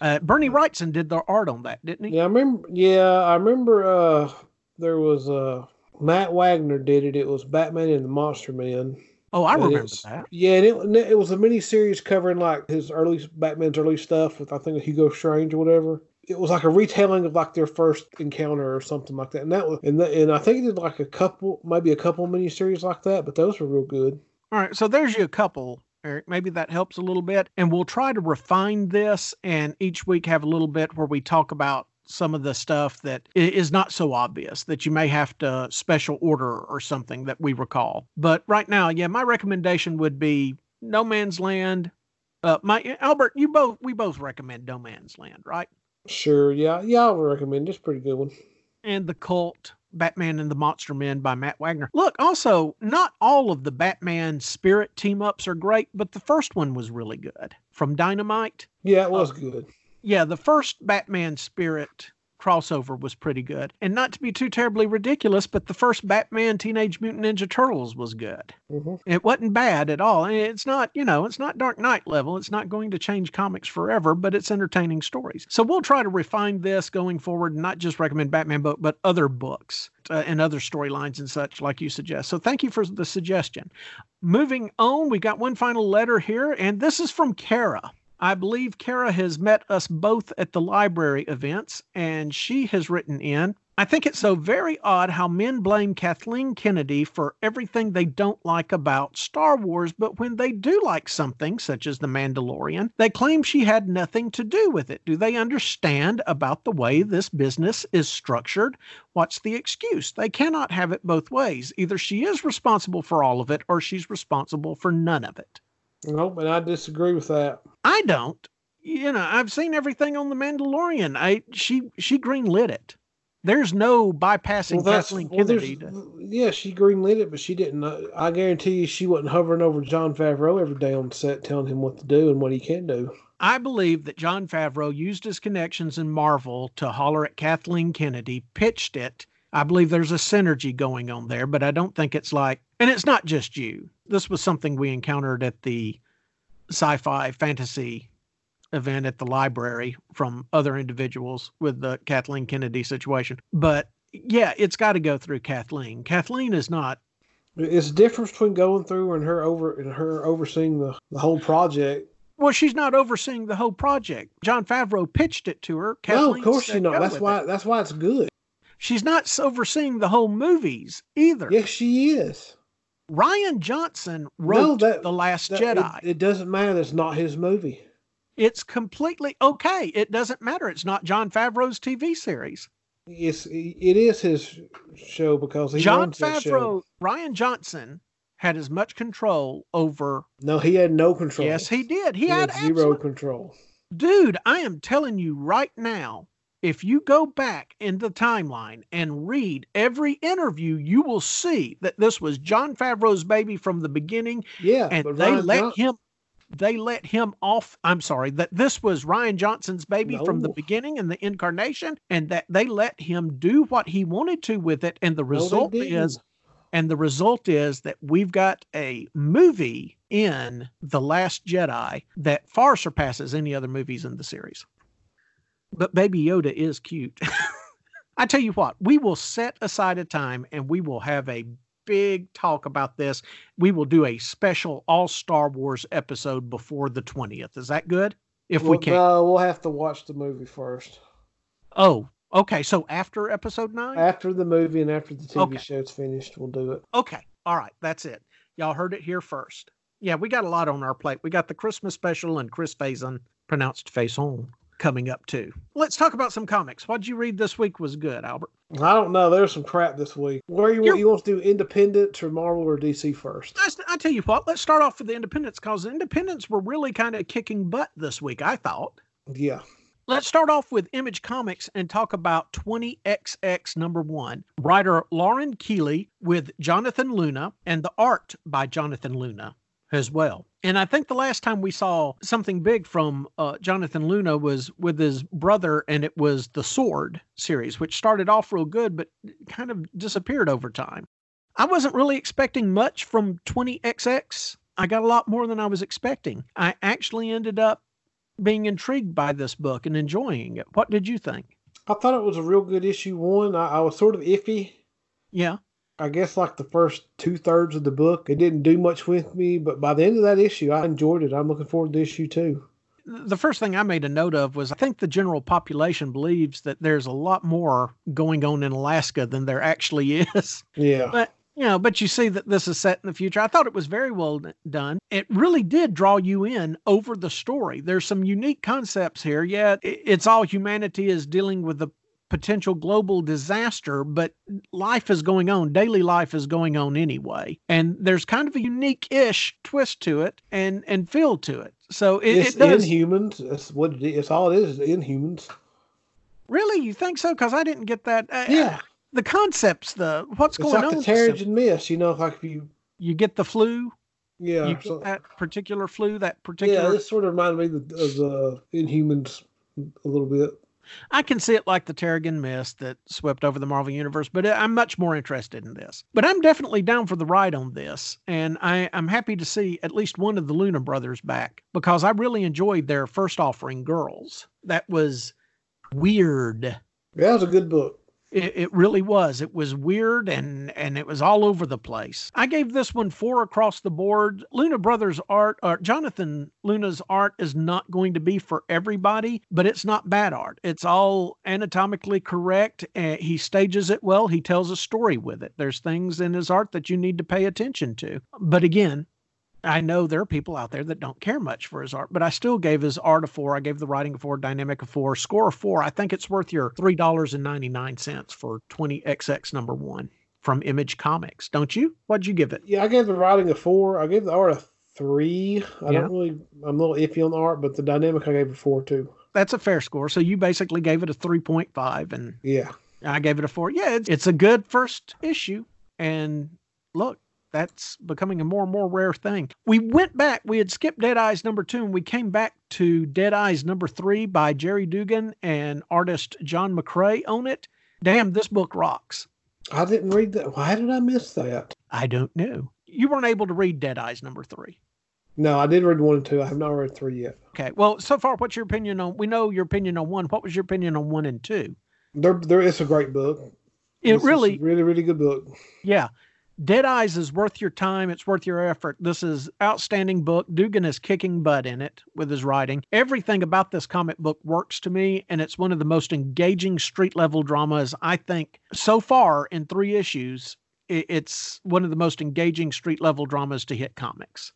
[SPEAKER 1] Uh, Bernie Wrightson did the art on that, didn't he?
[SPEAKER 2] Yeah, I remember. Yeah, I remember. Uh, there was uh, Matt Wagner did it. It was Batman and the Monster Men.
[SPEAKER 1] Oh, I remember that.
[SPEAKER 2] Yeah, and it, it was a mini series covering like his early Batman's early stuff with I think Hugo Strange or whatever. It was like a retelling of like their first encounter or something like that. And that was and the, and I think it did like a couple, maybe a couple mini series like that. But those were real good.
[SPEAKER 1] All right, so there's you a couple. Eric, maybe that helps a little bit. And we'll try to refine this and each week have a little bit where we talk about some of the stuff that is not so obvious that you may have to special order or something that we recall. But right now, yeah, my recommendation would be No Man's Land. Uh, my Albert, you both we both recommend No Man's Land, right?
[SPEAKER 2] Sure, yeah, yeah, I'll recommend. It's pretty good one.
[SPEAKER 1] And the Cult, Batman and the Monster Men by Matt Wagner. Look, also, not all of the Batman Spirit team ups are great, but the first one was really good from Dynamite.
[SPEAKER 2] Yeah, it was uh, good
[SPEAKER 1] yeah, the first Batman Spirit crossover was pretty good. And not to be too terribly ridiculous, but the first Batman Teenage Mutant Ninja Turtles was good. Mm-hmm. It wasn't bad at all. It's not, you know, it's not Dark Knight level. It's not going to change comics forever, but it's entertaining stories. So we'll try to refine this going forward and not just recommend Batman book, but other books uh, and other storylines and such, like you suggest. So thank you for the suggestion. Moving on, we got one final letter here, and this is from Kara. I believe Kara has met us both at the library events, and she has written in. I think it's so very odd how men blame Kathleen Kennedy for everything they don't like about Star Wars, but when they do like something, such as The Mandalorian, they claim she had nothing to do with it. Do they understand about the way this business is structured? What's the excuse? They cannot have it both ways. Either she is responsible for all of it, or she's responsible for none of it.
[SPEAKER 2] Nope, and I disagree with that.
[SPEAKER 1] I don't. You know, I've seen everything on the Mandalorian. I she she greenlit it. There's no bypassing well, Kathleen well, Kennedy. To...
[SPEAKER 2] Yeah, she greenlit it, but she didn't. Uh, I guarantee you, she wasn't hovering over Jon Favreau every day on set, telling him what to do and what he can do.
[SPEAKER 1] I believe that Jon Favreau used his connections in Marvel to holler at Kathleen Kennedy, pitched it. I believe there's a synergy going on there, but I don't think it's like, and it's not just you. This was something we encountered at the sci-fi fantasy event at the library from other individuals with the Kathleen Kennedy situation. But yeah, it's got to go through Kathleen. Kathleen is not.
[SPEAKER 2] It's the difference between going through and her over and her overseeing the, the whole project.
[SPEAKER 1] Well, she's not overseeing the whole project. Jon Favreau pitched it to her.
[SPEAKER 2] Kathleen no, of course she's not. That's why. It. That's why it's good.
[SPEAKER 1] She's not overseeing the whole movies either.
[SPEAKER 2] Yes, she is.
[SPEAKER 1] Rian Johnson wrote no, that, The Last that, Jedi.
[SPEAKER 2] It, it, doesn't matter. It's not his movie.
[SPEAKER 1] It's completely okay. It doesn't matter. It's not Jon Favreau's TV series.
[SPEAKER 2] It's it is his show because he Jon Favreau,
[SPEAKER 1] Rian Johnson had as much control over.
[SPEAKER 2] No, he had no control.
[SPEAKER 1] Yes, he did. He,
[SPEAKER 2] He
[SPEAKER 1] had,
[SPEAKER 2] had zero
[SPEAKER 1] absolute-
[SPEAKER 2] control.
[SPEAKER 1] Dude, I am telling you right now, if you go back in the timeline and read every interview, you will see that this was Jon Favreau's baby from the beginning,
[SPEAKER 2] Yeah,
[SPEAKER 1] and they
[SPEAKER 2] Ryan
[SPEAKER 1] let
[SPEAKER 2] John-
[SPEAKER 1] him. They let him off. I'm sorry that this was Rian Johnson's baby from the beginning and the incarnation, and that they let him do what he wanted to with it. And the
[SPEAKER 2] No,
[SPEAKER 1] result is and the result is that we've got a movie in The Last Jedi that far surpasses any other movies in the series. But Baby Yoda is cute. [laughs] I tell you what, we will set aside a time and we will have a big talk about this. We will do a special all Star Wars episode before the 20th. Is that good? If we can.
[SPEAKER 2] No, uh, we'll have to watch the movie first.
[SPEAKER 1] Oh, okay. So after episode nine?
[SPEAKER 2] After the movie and after the TV
[SPEAKER 1] Okay.
[SPEAKER 2] show's finished, we'll do it.
[SPEAKER 1] Okay. All right. That's it. Y'all heard it here first. Yeah, we got a lot on our plate. We got the Christmas special and Chris Faison, pronounced Faison, coming up too. Let's talk about some comics. What'd you read this week was good, Albert?
[SPEAKER 2] I don't know. There's some crap this week. Where you
[SPEAKER 1] You're-
[SPEAKER 2] want you want to do Independent or Marvel or DC first?
[SPEAKER 1] I tell you what, let's start off with the Independents because the Independents were really kind of kicking butt this week, I thought.
[SPEAKER 2] Yeah.
[SPEAKER 1] Let's start off with Image Comics and talk about 20XX number one. Writer Lauren Keely with Jonathan Luna and the art by Jonathan Luna as well. And I think the last time we saw something big from uh, Jonathan Luna was with his brother, and it was the Sword series, which started off real good, but kind of disappeared over time. I wasn't really expecting much from 20XX. I got a lot more than I was expecting. I actually ended up being intrigued by this book and enjoying it. What did you think?
[SPEAKER 2] I thought it was a real good issue one. I, I was sort of iffy.
[SPEAKER 1] Yeah.
[SPEAKER 2] I guess like the first two thirds of the book, it didn't do much with me. But by the end of that issue, I enjoyed it. I'm looking forward to the issue two.
[SPEAKER 1] The first thing I made a note of was I think the general population believes that there's a lot more going on in Alaska than there actually is.
[SPEAKER 2] Yeah.
[SPEAKER 1] But you know, but you see that this is set in the future. I thought it was very well done. It really did draw you in over the story. There's some unique concepts here. Yeah, it's all humanity is dealing with the potential global disaster, but life is going on. Daily life is going on anyway. And there's kind of a unique-ish twist to it and and feel to it. So it,
[SPEAKER 2] it's
[SPEAKER 1] it does.
[SPEAKER 2] Inhumans. That's what it is. It's all it is. Is Inhumans.
[SPEAKER 1] Really, you think so? Because I didn't get that. Uh,
[SPEAKER 2] Yeah.
[SPEAKER 1] The concepts, the what's
[SPEAKER 2] It's
[SPEAKER 1] going
[SPEAKER 2] like
[SPEAKER 1] on.
[SPEAKER 2] the Terrigen Mist. You know, like if you.
[SPEAKER 1] You get the flu.
[SPEAKER 2] Yeah.
[SPEAKER 1] you
[SPEAKER 2] so-
[SPEAKER 1] that particular flu, that particular. yeah.
[SPEAKER 2] This sort of reminded me of the, of the Inhumans a little bit.
[SPEAKER 1] I can see it like the Terrigen mist that swept over the Marvel universe, but I'm much more interested in this. But I'm definitely down for the ride on this, and I, I'm happy to see at least one of the Luna brothers back because I really enjoyed their first offering, Girls. That was weird.
[SPEAKER 2] Yeah, that was a good book.
[SPEAKER 1] It, it really was. It was weird and and it was all over the place. I gave this one four across the board. Luna Brothers art, or Jonathan Luna's art, is not going to be for everybody, but it's not bad art. It's all anatomically correct. Uh, he stages it well. He tells a story with it. There's things in his art that you need to pay attention to. But again, I know there are people out there that don't care much for his art, but I still gave his art a four. I gave the writing a four, dynamic a four, score a four. I think it's worth your three dollars and ninety nine cents for twenty XX number one from Image Comics, don't you? What'd you give it?
[SPEAKER 2] Yeah, I gave the writing a four. I gave the art a three. I
[SPEAKER 1] Yeah.
[SPEAKER 2] don't really. I'm a little iffy on the art, but the dynamic I gave a four too.
[SPEAKER 1] That's a fair score. So you basically gave it a three point five, and
[SPEAKER 2] Yeah.
[SPEAKER 1] I gave it a four. Yeah, it's, it's a good first issue. And look, that's becoming a more and more rare thing. We went back, we had skipped Dead Eyes number two, and we came back to Dead Eyes number three by Gerry Duggan and artist John McCrea on it. Damn, this book rocks.
[SPEAKER 2] I didn't read that. Why did I miss that?
[SPEAKER 1] I don't know. You weren't able to read Dead Eyes number three.
[SPEAKER 2] No, I did read one and two. I have not read three yet.
[SPEAKER 1] Okay. Well, so far, what's your opinion on? We know your opinion on one. What was your opinion on one and two?
[SPEAKER 2] There, there. It's a great book.
[SPEAKER 1] It
[SPEAKER 2] It's
[SPEAKER 1] really,
[SPEAKER 2] really, really good book.
[SPEAKER 1] Yeah. Dead Eyes is worth your time. It's worth your effort. This is outstanding book. Duggan is kicking butt in it with his writing. Everything about this comic book works to me, and it's one of the most engaging street level dramas I think so far in three issues. It's one of the most engaging street level dramas to hit comics.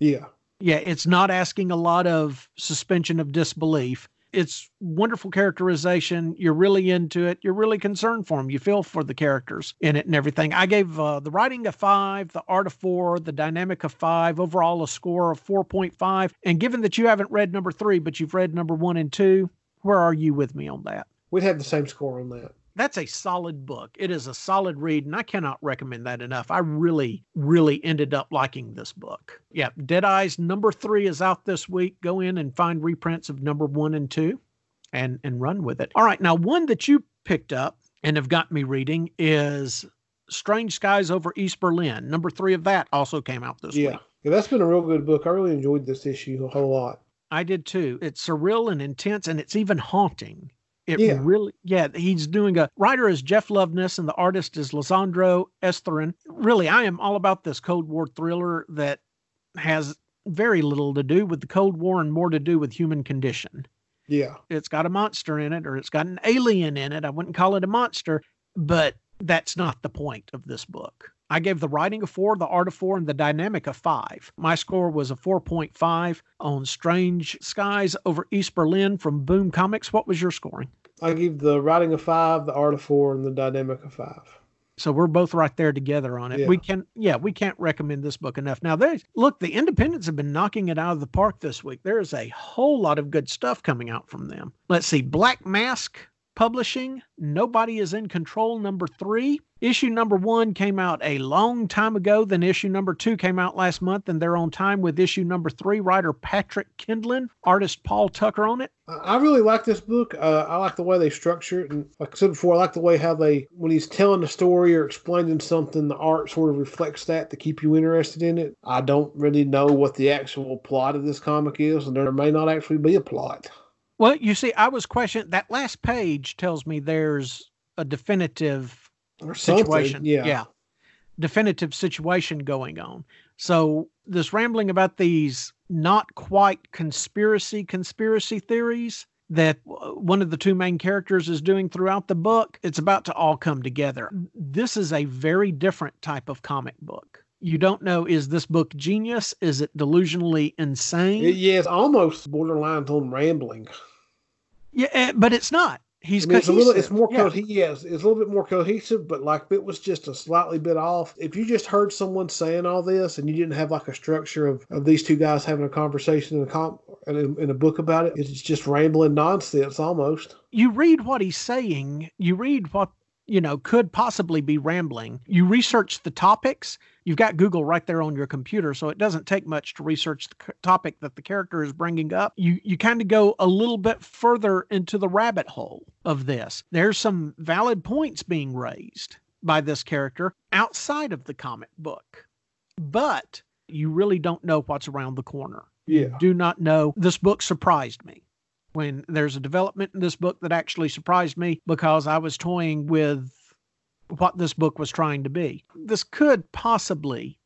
[SPEAKER 2] Yeah.
[SPEAKER 1] Yeah, it's not asking a lot of suspension of disbelief. It's wonderful characterization. You're really into it. You're really concerned for them. You feel for the characters in it and everything. I gave uh, the writing a five, the art a four, the dynamic a five, overall a score of 4.5. And given that you haven't read number three, but you've read number one and two, where are you with me on that?
[SPEAKER 2] We'd have the same score on that
[SPEAKER 1] that's a solid book. It is a solid read, and I cannot recommend that enough. I really, really ended up liking this book. Yeah, Dead Eyes number three is out this week. Go in and find reprints of number one and two and and run with it. All right, now one that you picked up and have got me reading is Strange Skies over East Berlin. Number three of that also came out this
[SPEAKER 2] yeah.
[SPEAKER 1] week.
[SPEAKER 2] Yeah, that's been a real good book. I really enjoyed this issue a whole lot.
[SPEAKER 1] I did too. It's surreal and intense, and it's even haunting. It yeah. really, yeah, he's doing a writer is Jeff Loveness and the artist is Lisandro Estherren. Really, I am all about this Cold War thriller that has very little to do with the Cold War and more to do with human condition.
[SPEAKER 2] Yeah.
[SPEAKER 1] It's got a monster in it or it's got an alien in it. I wouldn't call it a monster, but that's not the point of this book. I gave the writing a four, the art a four, and the dynamic a five. My score was a 4.5 on Strange Skies over East Berlin from Boom Comics. What was your scoring?
[SPEAKER 2] I give the writing a five, the art a four, and the dynamic a five.
[SPEAKER 1] So we're both right there together on it. Yeah. We can, yeah, we can't recommend this book enough. Now, there's look, the independents have been knocking it out of the park this week. There is a whole lot of good stuff coming out from them. Let's see, Black Mask Publishing, Nobody is in Control, number three. Issue number one came out a long time ago. Then issue number two came out last month, and they're on time with issue number three. Writer Patrick Kindlon, artist Paul Tucker on it.
[SPEAKER 2] I really like this book. Uh, I like the way they structure it, and like I said before, I like the way how they, when he's telling the story or explaining something, the art sort of reflects that to keep you interested in it. I don't really know what the actual plot of this comic is, and there may not actually be a plot.
[SPEAKER 1] Well, you see, I was questioning that last page tells me there's a definitive
[SPEAKER 2] or
[SPEAKER 1] situation.
[SPEAKER 2] Yeah.
[SPEAKER 1] Yeah. Definitive situation going on. So this rambling about these not quite conspiracy conspiracy theories that one of the two main characters is doing throughout the book, it's about to all come together. This is a very different type of comic book. You don't know is this book genius? Is it delusionally insane?
[SPEAKER 2] yeah, it's almost borderline on rambling.
[SPEAKER 1] Yeah, eh, but it's not. He's
[SPEAKER 2] I mean, it's a little, it's more, yeah. Co- yes, it's a little bit more cohesive, but like it was just a slightly bit off. If you just heard someone saying all this and you didn't have like a structure of, of these two guys having a conversation in a comp in, in a book about it, it's just rambling nonsense almost.
[SPEAKER 1] You read what he's saying. You read what you know could possibly be rambling. You research the topics you've got Google right there on your computer, so it doesn't take much to research the topic that the character is bringing up. You you kind of go a little bit further into the rabbit hole of this. There's some valid points being raised by this character outside of the comic book, but you really don't know what's around the corner.
[SPEAKER 2] Yeah.
[SPEAKER 1] You do not know. This book surprised me when there's a development in this book that actually surprised me because I was toying with what this book was trying to be. This could possibly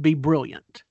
[SPEAKER 1] be brilliant.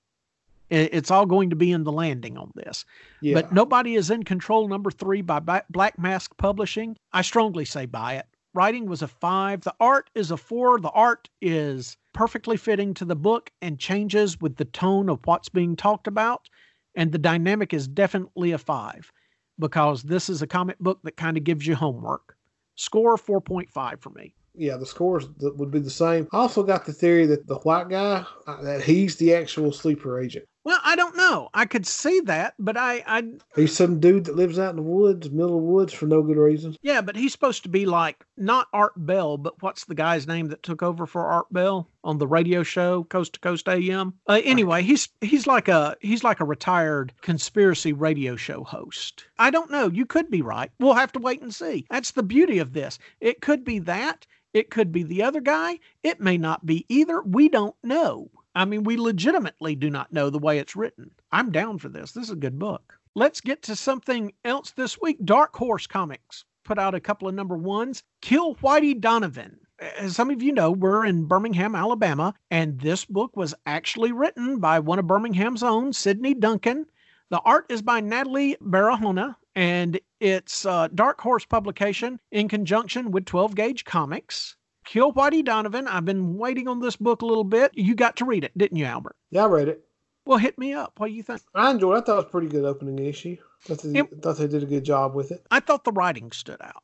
[SPEAKER 1] It's all going to be in the landing on this. Yeah. But Nobody is in Control, number three by Black Mask Publishing. I strongly say buy it. Writing was a five. The art is a four. The art is perfectly fitting to the book and changes with the tone of what's being talked about. And the dynamic is definitely a five because this is a comic book that kind of gives you homework. Score 4.5 for me
[SPEAKER 2] yeah, the scores would be the same. I also got the theory that the white guy uh, that he's the actual sleeper agent.
[SPEAKER 1] Well, I don't know. I could see that, but I, I
[SPEAKER 2] he's some dude that lives out in the woods, middle of the woods, for no good reason.
[SPEAKER 1] Yeah, but he's supposed to be like not Art Bell, but what's the guy's name that took over for Art Bell on the radio show Coast to Coast AM? Uh, anyway, he's he's like a he's like a retired conspiracy radio show host. I don't know. You could be right. We'll have to wait and see. That's the beauty of this. It could be that. It could be the other guy. It may not be either. We don't know. I mean, we legitimately do not know the way it's written. I'm down for this. This is a good book. Let's get to something else this week. Dark Horse Comics put out a couple of number ones. Kill Whitey Donovan. As some of you know, we're in Birmingham, Alabama, and this book was actually written by one of Birmingham's own, Sydney Duncan. The art is by Natalie Barahona, and it's uh, Dark Horse publication in conjunction with 12 Gauge Comics. Kill Whitey Donovan. I've been waiting on this book a little bit. You got to read it, didn't you, Albert?
[SPEAKER 2] Yeah, I read it.
[SPEAKER 1] Well, hit me up. What do you think?
[SPEAKER 2] I enjoyed. it. I thought it was a pretty good opening issue. Thought they,
[SPEAKER 1] It-
[SPEAKER 2] thought they did a good job with it.
[SPEAKER 1] I thought the writing stood out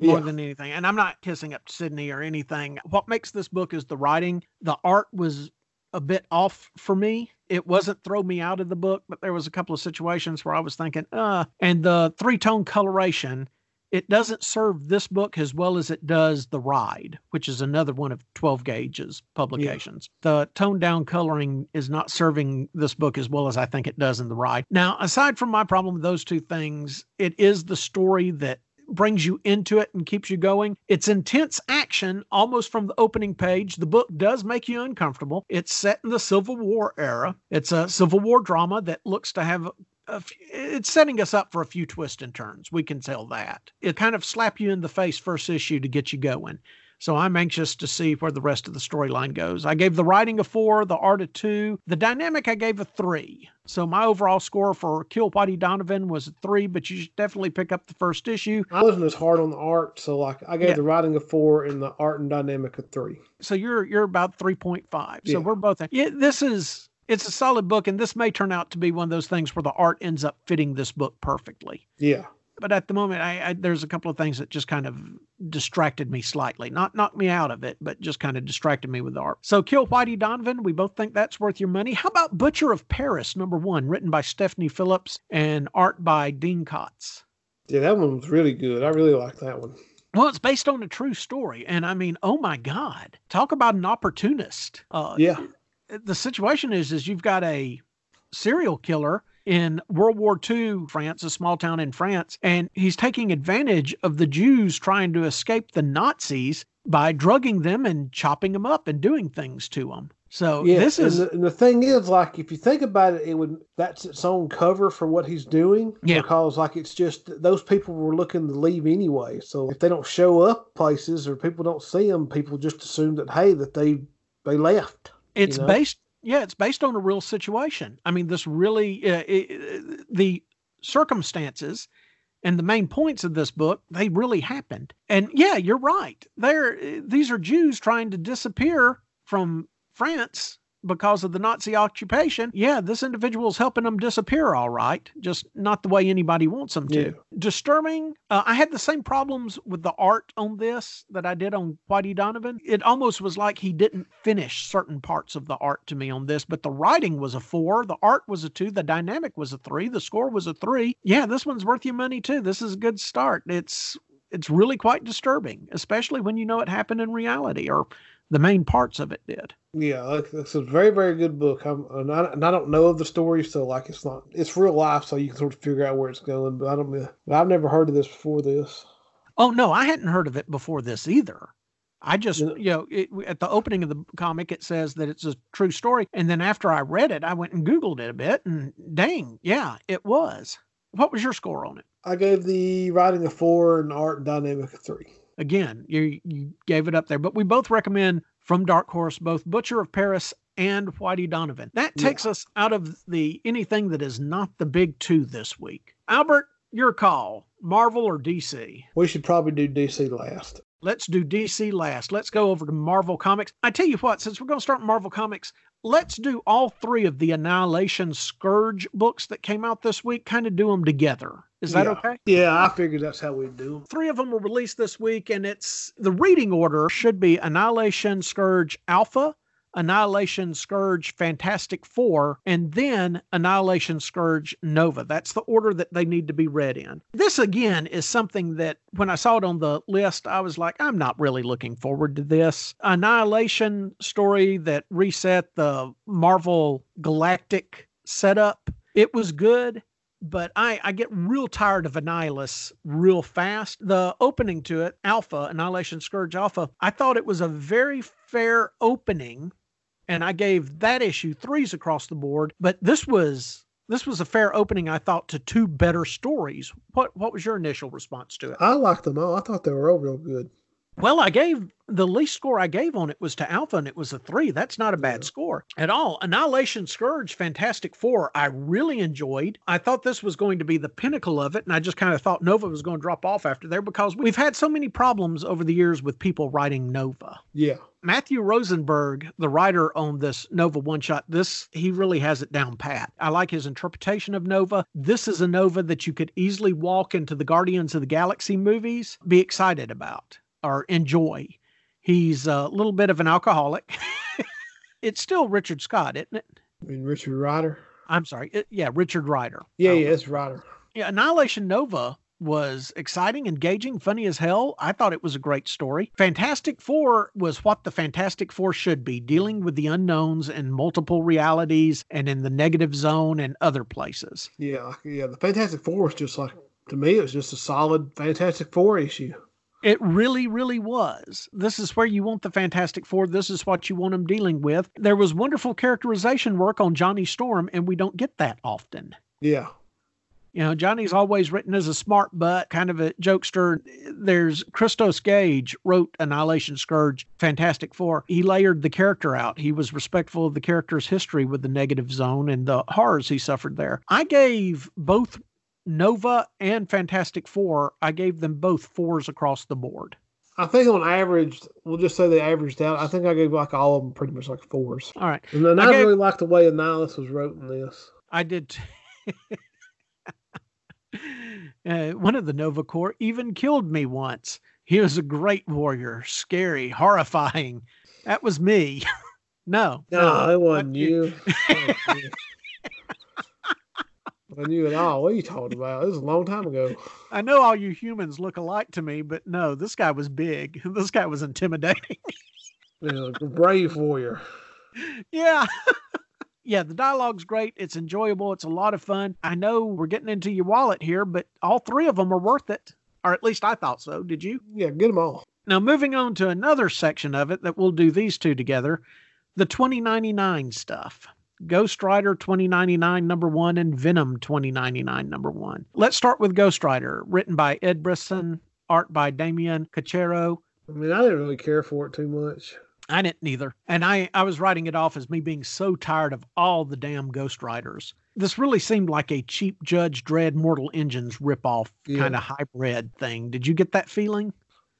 [SPEAKER 1] more
[SPEAKER 2] Yeah.
[SPEAKER 1] than anything. And I'm not kissing up Sydney or anything. What makes this book is the writing. The art was a bit off for me. It wasn't throw me out of the book, but there was a couple of situations where I was thinking, uh, and the three tone coloration, it doesn't serve this book as well as it does The Ride, which is another one of 12 Gauge's publications. The toned down coloring is not serving this book as well as I think it does in The Ride. Now, aside from my problem with those two things, it is the story that brings you into it and keeps you going. It's intense action almost from the opening page. The book does make you uncomfortable. It's set in the Civil War era. It's a Civil War drama that looks to have a f- it's setting us up for a few twists and turns. We can tell that. It kind of slap you in the face first issue to get you going. So I'm anxious to see where the rest of the storyline goes. I gave the writing a four, the art a two, the dynamic I gave a three. So my overall score for Kill Whitey Donovan was a three, but you should definitely pick up the first issue.
[SPEAKER 2] I wasn't as hard on the art, so like I gave
[SPEAKER 1] Yeah.
[SPEAKER 2] the writing a four and the art and dynamic a three.
[SPEAKER 1] So you're you're about 3.5. So
[SPEAKER 2] Yeah.
[SPEAKER 1] we're both yeah, this is it's a solid book and this may turn out to be one of those things where the art ends up fitting this book perfectly.
[SPEAKER 2] Yeah.
[SPEAKER 1] But at the moment I, I there's a couple of things that just kind of distracted me slightly. Not knocked me out of it, but just kind of distracted me with the art. So Kill Whitey Donovan, we both think that's worth your money. How about Butcher of Paris, number one, written by Stephanie Phillips and art by Dean Kotz?
[SPEAKER 2] Yeah, that one was really good. I really like that one.
[SPEAKER 1] Well, it's based on a true story. And I mean, oh my God, talk about an opportunist. Uh,
[SPEAKER 2] Yeah.
[SPEAKER 1] the situation is is you've got a serial killer in World War II France, a small town in France, and he's taking advantage of the Jews trying to escape the Nazis by drugging them and chopping them up and doing things to them. So
[SPEAKER 2] Yeah.
[SPEAKER 1] this
[SPEAKER 2] and
[SPEAKER 1] is
[SPEAKER 2] the, and the thing is, like, if you think about it, it would that's its own cover for what he's doing.
[SPEAKER 1] Yeah.
[SPEAKER 2] Because like it's just those people were looking to leave anyway. So if they don't show up places or people don't see them, people just assume that hey that they they left.
[SPEAKER 1] it's
[SPEAKER 2] know?
[SPEAKER 1] based yeah it's based on a real situation. I mean this really uh, it, the circumstances and the main points of this book they really happened. And yeah you're right. They're these are jews trying to disappear from france because of the nazi occupation yeah this individual is helping them disappear all right just not the way anybody wants them to.
[SPEAKER 2] Yeah.
[SPEAKER 1] disturbing uh, i had the same problems with the art on this that i did on whitey donovan. It almost was like he didn't finish certain parts of the art to me on this but the writing was a four the art was a two the dynamic was a three the score was a three. Yeah this one's worth your money too. This is a good start. It's it's really quite disturbing especially when you know it happened in reality or the main parts of it did
[SPEAKER 2] Yeah, it's a very very good book. I'm and I, and I don't know of the story, so like it's not it's real life, so you can sort of figure out where it's going. But I don't. But I've never heard of this before. This.
[SPEAKER 1] Oh no, I hadn't heard of it before this either. I just, you know, it, at the opening of the comic, it says that it's a true story, and then after I read it, I went and Googled it a bit, and dang, yeah, it was. What was your score on it?
[SPEAKER 2] I gave the writing a four and art dynamic a three.
[SPEAKER 1] Again, you you gave it up there, but we both recommend from Dark Horse both Butcher of Paris and Whitey Donovan. That
[SPEAKER 2] Yeah.
[SPEAKER 1] takes us out of the anything that is not the big two this week. Albert, your call: Marvel or DC?
[SPEAKER 2] We should probably do DC last.
[SPEAKER 1] Let's do DC last. Let's go over to Marvel Comics. I tell you what, since we're going to start Marvel Comics, let's do all three of the Annihilation Scourge books that came out this week, kind of do them together. Is that
[SPEAKER 2] Yeah.
[SPEAKER 1] okay?
[SPEAKER 2] Yeah, I figured that's how we do.
[SPEAKER 1] Three of them were released this week, and it's the reading order should be Annihilation Scourge Alpha, Annihilation Scourge Fantastic Four, and then Annihilation Scourge Nova. That's the order that they need to be read in. This, again, is something that when I saw it on the list, I was like, I'm not really looking forward to this. Annihilation story that reset the Marvel Galactic setup. It was good but I, I get real tired of Annihilus real fast. The opening to it, Alpha, Annihilation Scourge Alpha, I thought it was a very fair opening, and I gave that issue threes across the board. But this was this was a fair opening, I thought, to two better stories. What what was your initial response to it?
[SPEAKER 2] I liked them all. I thought they were all real good.
[SPEAKER 1] Well, I gave the least score I gave on it was to Alpha, and it was a three. That's not a bad
[SPEAKER 2] Yeah.
[SPEAKER 1] score at all. Annihilation Scourge, Fantastic Four, I really enjoyed. I thought this was going to be the pinnacle of it, and I just kind of thought Nova was going to drop off after there because we've had so many problems over the years with people writing Nova.
[SPEAKER 2] Yeah.
[SPEAKER 1] Matthew Rosenberg, the writer on this Nova one shot, this he really has it down pat. I like his interpretation of Nova. This is a Nova that you could easily walk into the Guardians of the Galaxy movies, be excited about or enjoy. He's a little bit of an alcoholic. [laughs] it's still Richard Scott, isn't it?
[SPEAKER 2] I mean, Richard Ryder.
[SPEAKER 1] I'm sorry. It, yeah, Richard Ryder.
[SPEAKER 2] Yeah,
[SPEAKER 1] Um,
[SPEAKER 2] yeah, it's Ryder.
[SPEAKER 1] yeah, Annihilation Nova was exciting, engaging, funny as hell. I thought it was a great story. Fantastic Four was what the Fantastic Four should be, dealing with the unknowns and multiple realities and in the negative zone and other places.
[SPEAKER 2] Yeah, yeah. The Fantastic Four is just like to me, it was just a solid Fantastic Four issue.
[SPEAKER 1] It really, really was. This is where you want the Fantastic Four. This is what you want them dealing with. There was wonderful characterization work on Johnny Storm, and we don't get that often.
[SPEAKER 2] Yeah,
[SPEAKER 1] You know, Johnny's always written as a smart butt, kind of a jokester. There's Christos Gage wrote Annihilation Scourge, Fantastic Four. He layered the character out. He was respectful of the character's history with the negative zone and the horrors he suffered there. I gave both Nova and Fantastic Four, I gave them both fours across the board.
[SPEAKER 2] I think on average, we'll just say they averaged out. I think I gave like all of them pretty much like fours.
[SPEAKER 1] All right.
[SPEAKER 2] And then
[SPEAKER 1] I
[SPEAKER 2] I,
[SPEAKER 1] gave-
[SPEAKER 2] really like the way Annihilus was wrote in this.
[SPEAKER 1] I did. [laughs] uh, one of the Nova Corps even killed me once. He was a great warrior, scary, horrifying. That was me. [laughs] no,
[SPEAKER 2] No, it wasn't you. It [laughs] wasn't you. At all. What are you talking about? This was a long time ago.
[SPEAKER 1] I know all you humans look alike to me, but no, this guy was big. [laughs] This guy was intimidating.
[SPEAKER 2] Yeah, a brave warrior.
[SPEAKER 1] yeah. [laughs] yeah, the dialogue's great. It's enjoyable. It's a lot of fun. I know we're getting into your wallet here, but all three of them are worth it. Or at least I thought so. Did you?
[SPEAKER 2] Yeah, get them all.
[SPEAKER 1] Now, moving on to another section of it that we'll do these two together the 2099 stuff. Ghost Rider 2099 number one and Venom 2099 number one. Let's start with Ghost Rider, written by Ed Brisson, art by Damian Cachero.
[SPEAKER 2] I mean, I didn't really care for it too much.
[SPEAKER 1] I didn't either. And I, I was writing it off as me being so tired of all the damn Ghost Riders. This really seemed like a cheap Judge Dredd Mortal Engines ripoff
[SPEAKER 2] Yeah.
[SPEAKER 1] kind of hybrid thing. Did you get that feeling?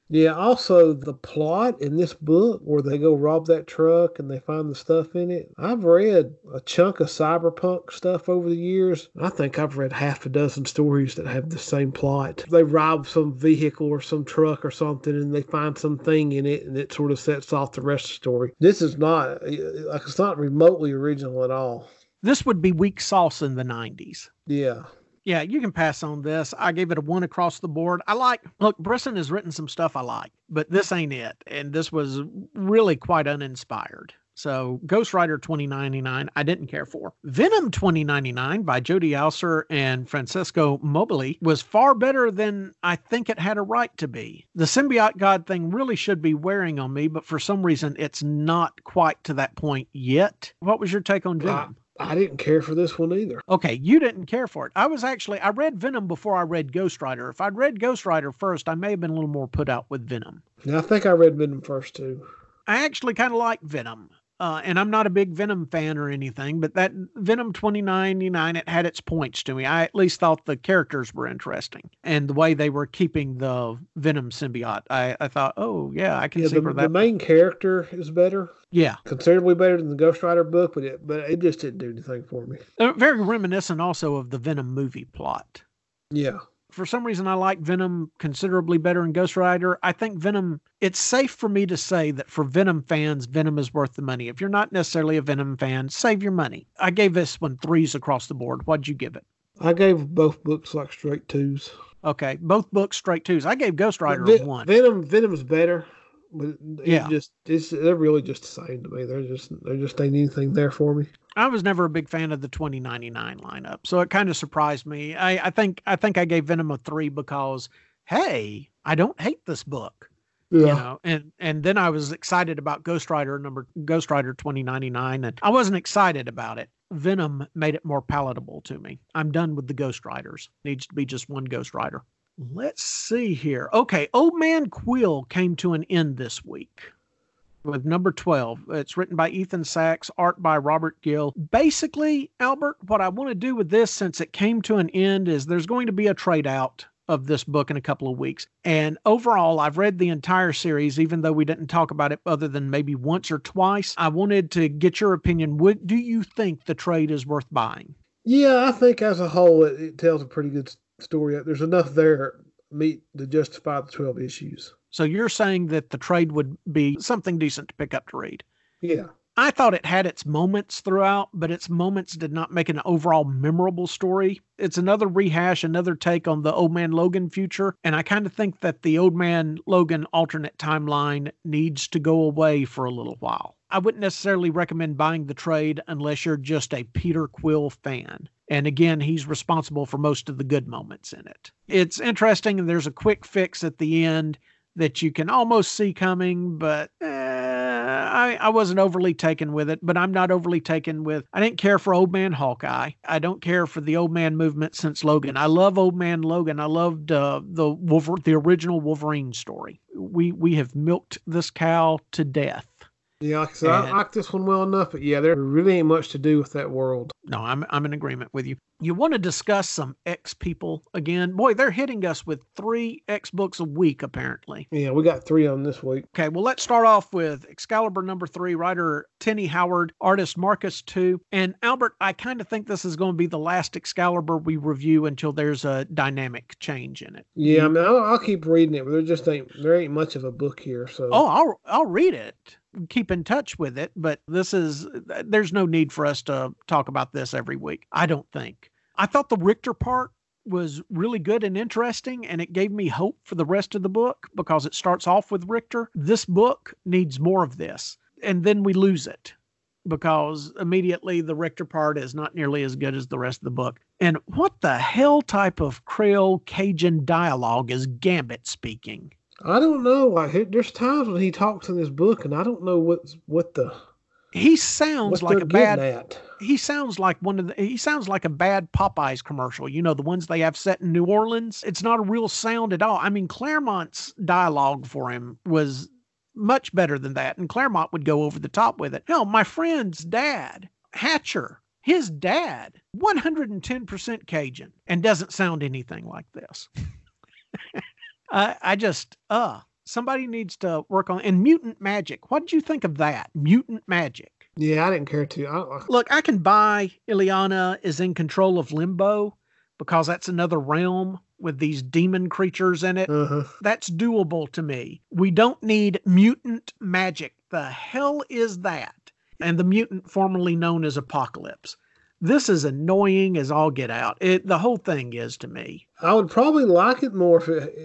[SPEAKER 2] Yeah, also the plot in this book where they go rob that truck and they find the stuff in it. I've read a chunk of cyberpunk stuff over the years. I think I've read half a dozen stories that have the same plot. They rob some vehicle or some truck or something and they find something in it and it sort of sets off the rest of the story. This is not like it's not remotely original at all.
[SPEAKER 1] This would be weak sauce in the 90s.
[SPEAKER 2] Yeah.
[SPEAKER 1] Yeah, you can pass on this. I gave it a one across the board. I like, look, Brisson has written some stuff I like, but this ain't it. And this was really quite uninspired. So Ghost Rider 2099, I didn't care for. Venom 2099 by Jody Houser and Francesco Mobili was far better than I think it had a right to be. The symbiote god thing really should be wearing on me, but for some reason it's not quite to that point yet. What was your take on Venom?
[SPEAKER 2] I didn't care for this one either.
[SPEAKER 1] Okay, you didn't care for it. I was actually I read Venom before I read Ghost Rider. If I'd read Ghost Rider first, I may have been a little more put out with Venom.
[SPEAKER 2] Yeah, I think I read Venom first too.
[SPEAKER 1] I actually kind of like Venom. Uh, and I'm not a big Venom fan or anything, but that Venom 2099, it had its points to me. I at least thought the characters were interesting and the way they were keeping the Venom symbiote. I, I thought, oh, yeah, I can
[SPEAKER 2] Yeah,
[SPEAKER 1] see
[SPEAKER 2] the,
[SPEAKER 1] where
[SPEAKER 2] the
[SPEAKER 1] that.
[SPEAKER 2] main character is better.
[SPEAKER 1] yeah.
[SPEAKER 2] considerably better than the Ghost Rider book, but it but it just didn't do anything for me.
[SPEAKER 1] Uh, very reminiscent also of the Venom movie plot.
[SPEAKER 2] Yeah,
[SPEAKER 1] for some reason I like Venom considerably better than Ghost Rider. I think Venom it's safe for me to say that for Venom fans, Venom is worth the money. If you're not necessarily a Venom fan, save your money. I gave this one threes across the board. What'd you give it?
[SPEAKER 2] I gave both books like straight twos.
[SPEAKER 1] Okay, both books straight twos. I gave Ghost Rider
[SPEAKER 2] Ve-
[SPEAKER 1] a one.
[SPEAKER 2] Venom Venom's better, but
[SPEAKER 1] Yeah.
[SPEAKER 2] just it's they're really just the same to me. They're just there just ain't anything there for me.
[SPEAKER 1] I was never a big fan of the 2099 lineup, so it kind of surprised me. I, I think I think I gave Venom a three because hey, I don't hate this book.
[SPEAKER 2] Yeah,
[SPEAKER 1] you know and and then i was excited about ghost rider number ghost rider 2099 and i wasn't excited about it. Venom made it more palatable to me. I'm done with the ghost riders. Needs to be just one ghost rider. Let's see here. Okay old man quill came to an end this week with number 12 it's written by ethan sacks art by robert gill basically albert what i want to do with this since it came to an end is there's going to be a trade out of this book in a couple of weeks. And overall, I've read the entire series, even though we didn't talk about it other than maybe once or twice. I wanted to get your opinion. What do you think the trade is worth buying?
[SPEAKER 2] Yeah, I think as a whole, it, it tells a pretty good story. There's enough there meet to justify the 12 issues.
[SPEAKER 1] So you're saying that the trade would be something decent to pick up to read?
[SPEAKER 2] Yeah.
[SPEAKER 1] I thought it had its moments throughout, but its moments did not make an overall memorable story. It's another rehash, another take on the Old Man Logan future, and I kind of think that the Old Man Logan alternate timeline needs to go away for a little while. I wouldn't necessarily recommend buying the trade unless you're just a Peter Quill fan. And again, he's responsible for most of the good moments in it. It's interesting, and there's a quick fix at the end that you can almost see coming, but eh, I, I wasn't overly taken with it, but I'm not overly taken with. I didn't care for Old Man Hawkeye. I don't care for the Old Man movement since Logan. I love Old Man Logan. I loved uh, the Wolver- the original Wolverine story. We we have milked this cow to death.
[SPEAKER 2] Yeah, like I said, I like this one well enough, but yeah, there really ain't much to do with that world.
[SPEAKER 1] No, I'm I'm in agreement with you. You want to discuss some X people again? Boy, they're hitting us with three X books a week, apparently.
[SPEAKER 2] Yeah, we got three on this week.
[SPEAKER 1] Okay, well, let's start off with Excalibur number three, writer Tini Howard, artist Marcus To. And Albert, I kind of think this is going to be the last Excalibur we review until there's a dynamic change in it.
[SPEAKER 2] Yeah, I mean, I'll, I'll keep reading it, but there just ain't there ain't much of a book here. So
[SPEAKER 1] Oh, I'll I'll read it keep in touch with it, but this is there's no need for us to talk about this every week. I don't think. I thought the Rictor part was really good and interesting, and it gave me hope for the rest of the book because it starts off with Rictor. This book needs more of this, and then we lose it because immediately the Rictor part is not nearly as good as the rest of the book. And what the hell type of Creole Cajun dialogue is Gambit speaking?
[SPEAKER 2] I don't know. Like, there's times when he talks in this book, and I don't know what's what the
[SPEAKER 1] he sounds like a bad.
[SPEAKER 2] At.
[SPEAKER 1] He sounds like one of the. He sounds like a bad Popeyes commercial. You know the ones they have set in New Orleans. It's not a real sound at all. I mean Claremont's dialogue for him was much better than that, and Claremont would go over the top with it. Hell, my friend's dad, Hatcher, his dad, 110% Cajun, and doesn't sound anything like this. [laughs] I, I just, uh, somebody needs to work on and mutant magic. What did you think of that? Mutant magic.
[SPEAKER 2] Yeah, I didn't care to. I,
[SPEAKER 1] Look, I can buy Illyana is in control of Limbo because that's another realm with these demon creatures in it.
[SPEAKER 2] uh-huh.
[SPEAKER 1] That's doable to me. We don't need mutant magic. The hell is that? And the mutant formerly known as Apocalypse. This is annoying as all get out. It the whole thing is to me.
[SPEAKER 2] I would probably like it more if, it,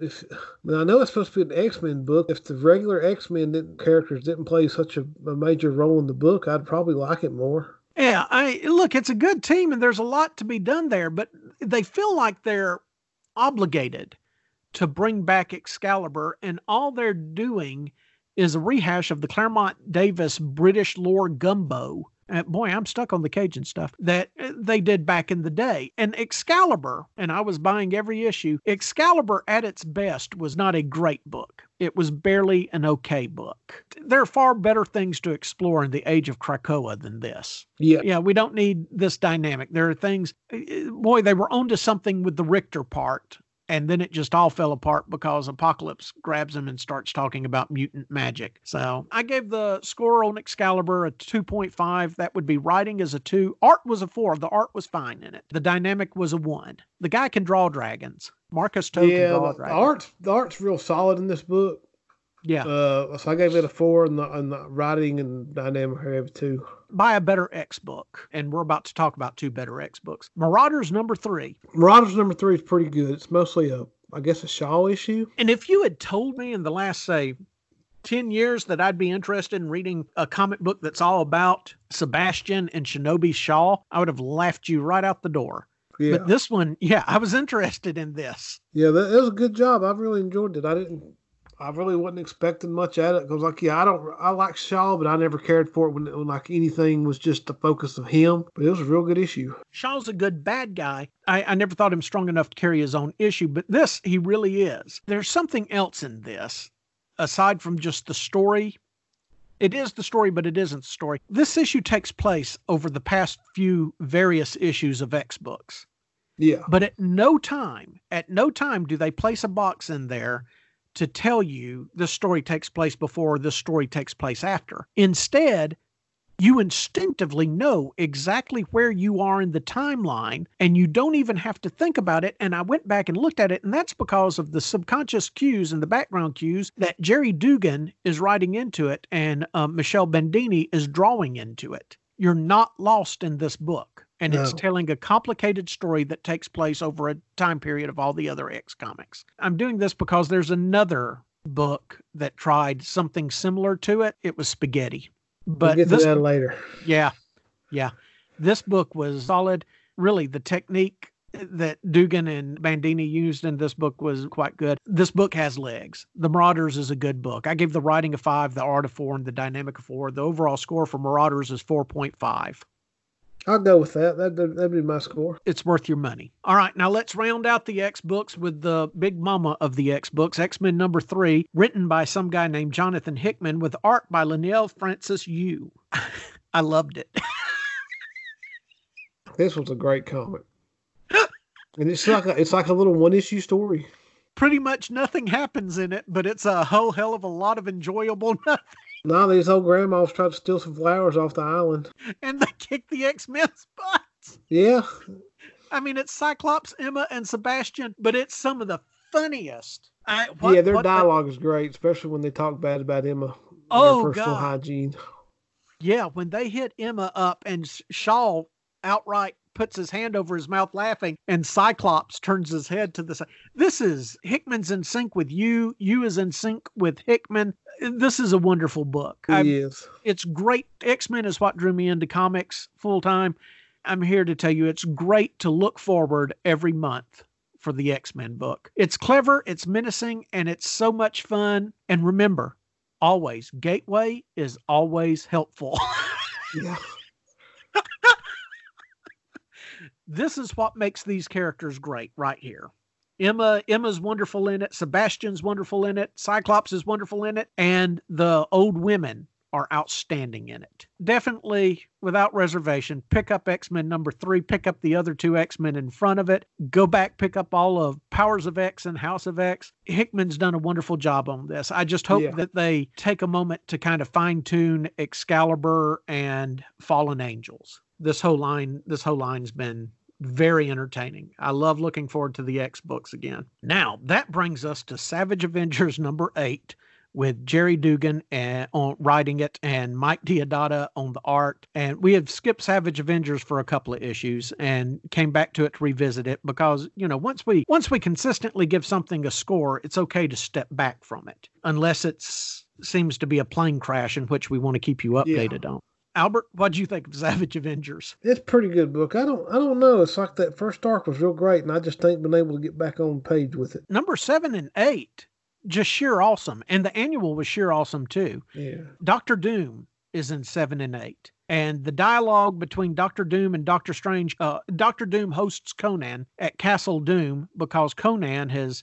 [SPEAKER 2] if, if I, know it's supposed to be an X Men book. If the regular X Men characters didn't play such a, a major role in the book, I'd probably like it more.
[SPEAKER 1] Yeah, I look, it's a good team and there's a lot to be done there, but they feel like they're obligated to bring back Excalibur, and all they're doing is a rehash of the Claremont Davis British lore gumbo. Uh, boy, I'm stuck on the Cajun stuff that uh, they did back in the day. And Excalibur, and I was buying every issue, Excalibur at its best was not a great book. It was barely an okay book. There are far better things to explore in the age of Krakoa than this.
[SPEAKER 2] Yeah.
[SPEAKER 1] Yeah, we don't need this dynamic. There are things, uh, boy, they were onto something with the Rictor part and then it just all fell apart because Apocalypse grabs him and starts talking about mutant magic. So I gave the score on Excalibur a 2.5. That would be writing as a 2. Art was a 4. The art was fine in it. The dynamic was a 1. The guy can draw dragons. Marcus To
[SPEAKER 2] yeah,
[SPEAKER 1] can draw
[SPEAKER 2] the
[SPEAKER 1] dragons.
[SPEAKER 2] art the art's real solid in this book.
[SPEAKER 1] Yeah.
[SPEAKER 2] Uh, so I gave it a four, and the, and the writing and dynamic I gave two.
[SPEAKER 1] Buy a better X book. And we're about to talk about two better X books. Marauders number 3.
[SPEAKER 2] Marauders number three is pretty good. It's mostly a, I guess, a Shaw issue.
[SPEAKER 1] And if you had told me in the last, say, 10 years that I'd be interested in reading a comic book that's all about Sebastian and Shinobi Shaw, I would have laughed you right out the door.
[SPEAKER 2] Yeah,
[SPEAKER 1] But this one, yeah, I was interested in this.
[SPEAKER 2] yeah, that, that was a good job. I really enjoyed it. I didn't, I really wasn't expecting much at it because, like, yeah, I don't, I like Shaw, but I never cared for it when, when like anything was just the focus of him. But it was a real good issue.
[SPEAKER 1] Shaw's a good bad guy. I, I never thought him strong enough to carry his own issue, but this, he really is. There's something else in this aside from just the story. It is the story, but it isn't the story. This issue takes place over the past few various issues of X books.
[SPEAKER 2] Yeah.
[SPEAKER 1] But at no time, at no time do they place a box in there to tell you the story takes place before the story takes place after. Instead, you instinctively know exactly where you are in the timeline and you don't even have to think about it. And I went back and looked at it, and that's because of the subconscious cues and the background cues that Gerry Duggan is writing into it and uh, Michele Bandini is drawing into it. You're not lost in this book. And it's telling a complicated story that takes place over a time period of all the other X comics. I'm doing this because there's another book that tried something similar to it. It was Spaghetti.
[SPEAKER 2] We'll
[SPEAKER 1] But
[SPEAKER 2] get to
[SPEAKER 1] this
[SPEAKER 2] that later.
[SPEAKER 1] yeah. Yeah. This book was solid. Really, the technique that Duggan and Bandini used in this book was quite good. This book has legs. The Marauders is a good book. I gave the writing a five, the art a four, and the dynamic a four. The overall score for Marauders is 4.5.
[SPEAKER 2] I'll go with that. That that'd be my score.
[SPEAKER 1] It's worth your money. All right, now let's round out the X books with the big mama of the X books, X Men number three, written by some guy named Jonathan Hickman with art by Leinil Francis Yu. [laughs] I loved it. [laughs]
[SPEAKER 2] This was a great comic. And it's like a, it's like a little one issue story.
[SPEAKER 1] pretty much nothing happens in it, but it's a whole hell of a lot of enjoyable [laughs] nothing.
[SPEAKER 2] Now these old grandmas tried to steal some flowers off the island.
[SPEAKER 1] And they kick the X Men's [laughs] butts.
[SPEAKER 2] Yeah,
[SPEAKER 1] I mean, it's Cyclops, Emma, and Sebastian, but it's some of the funniest. I, what-
[SPEAKER 2] yeah, their
[SPEAKER 1] what-
[SPEAKER 2] dialogue is great, especially when they talk bad about Emma.
[SPEAKER 1] Oh,
[SPEAKER 2] personal
[SPEAKER 1] God.
[SPEAKER 2] hygiene. [laughs]
[SPEAKER 1] Yeah, when they hit Emma up and Shaw outright puts his hand over his mouth laughing, and Cyclops turns his head to the side. This is Hickman's in sync with you. You is in sync with Hickman. This is a wonderful book.
[SPEAKER 2] It is.
[SPEAKER 1] it's great. X Men is what drew me into comics full time. I'm here to tell you it's great to look forward every month for the X Men book. It's clever, it's menacing, and it's so much fun. And remember, always, Gateway is always helpful. [laughs]
[SPEAKER 2] Yeah.
[SPEAKER 1] this is what makes these characters great right here. Emma Emma's wonderful in it, Sebastian's wonderful in it, Cyclops is wonderful in it, and the old women are outstanding in it. Definitely without reservation, pick up X-Men number 3, pick up the other two X-Men in front of it, go back pick up all of Powers of X and House of X. Hickman's done a wonderful job on this. I just hope
[SPEAKER 2] Yeah.
[SPEAKER 1] that they take a moment to kind of fine-tune Excalibur and Fallen Angels. This whole line this whole line's been very entertaining. I love looking forward to the X books again. Now, that brings us to Savage Avengers number 8 with Gerry Duggan and, on writing it and Mike Deodato on the art. And we have skipped Savage Avengers for a couple of issues and came back to it to revisit it because, you know, once we once we consistently give something a score, it's okay to step back from it unless it seems to be a plane crash in which we want to keep you
[SPEAKER 2] Yeah.
[SPEAKER 1] updated on. Albert, what do you think of Savage Avengers?
[SPEAKER 2] It's a pretty good book. I don't I don't know. It's like that first arc was real great, and I just ain't been able to get back on page with it.
[SPEAKER 1] Number seven and eight, just sheer awesome. And the annual was sheer awesome too.
[SPEAKER 2] Yeah.
[SPEAKER 1] Doctor Doom is in seven and eight. And the dialogue between Doctor Doom and Doctor Strange, uh, Doctor Doom hosts Conan at Castle Doom because Conan has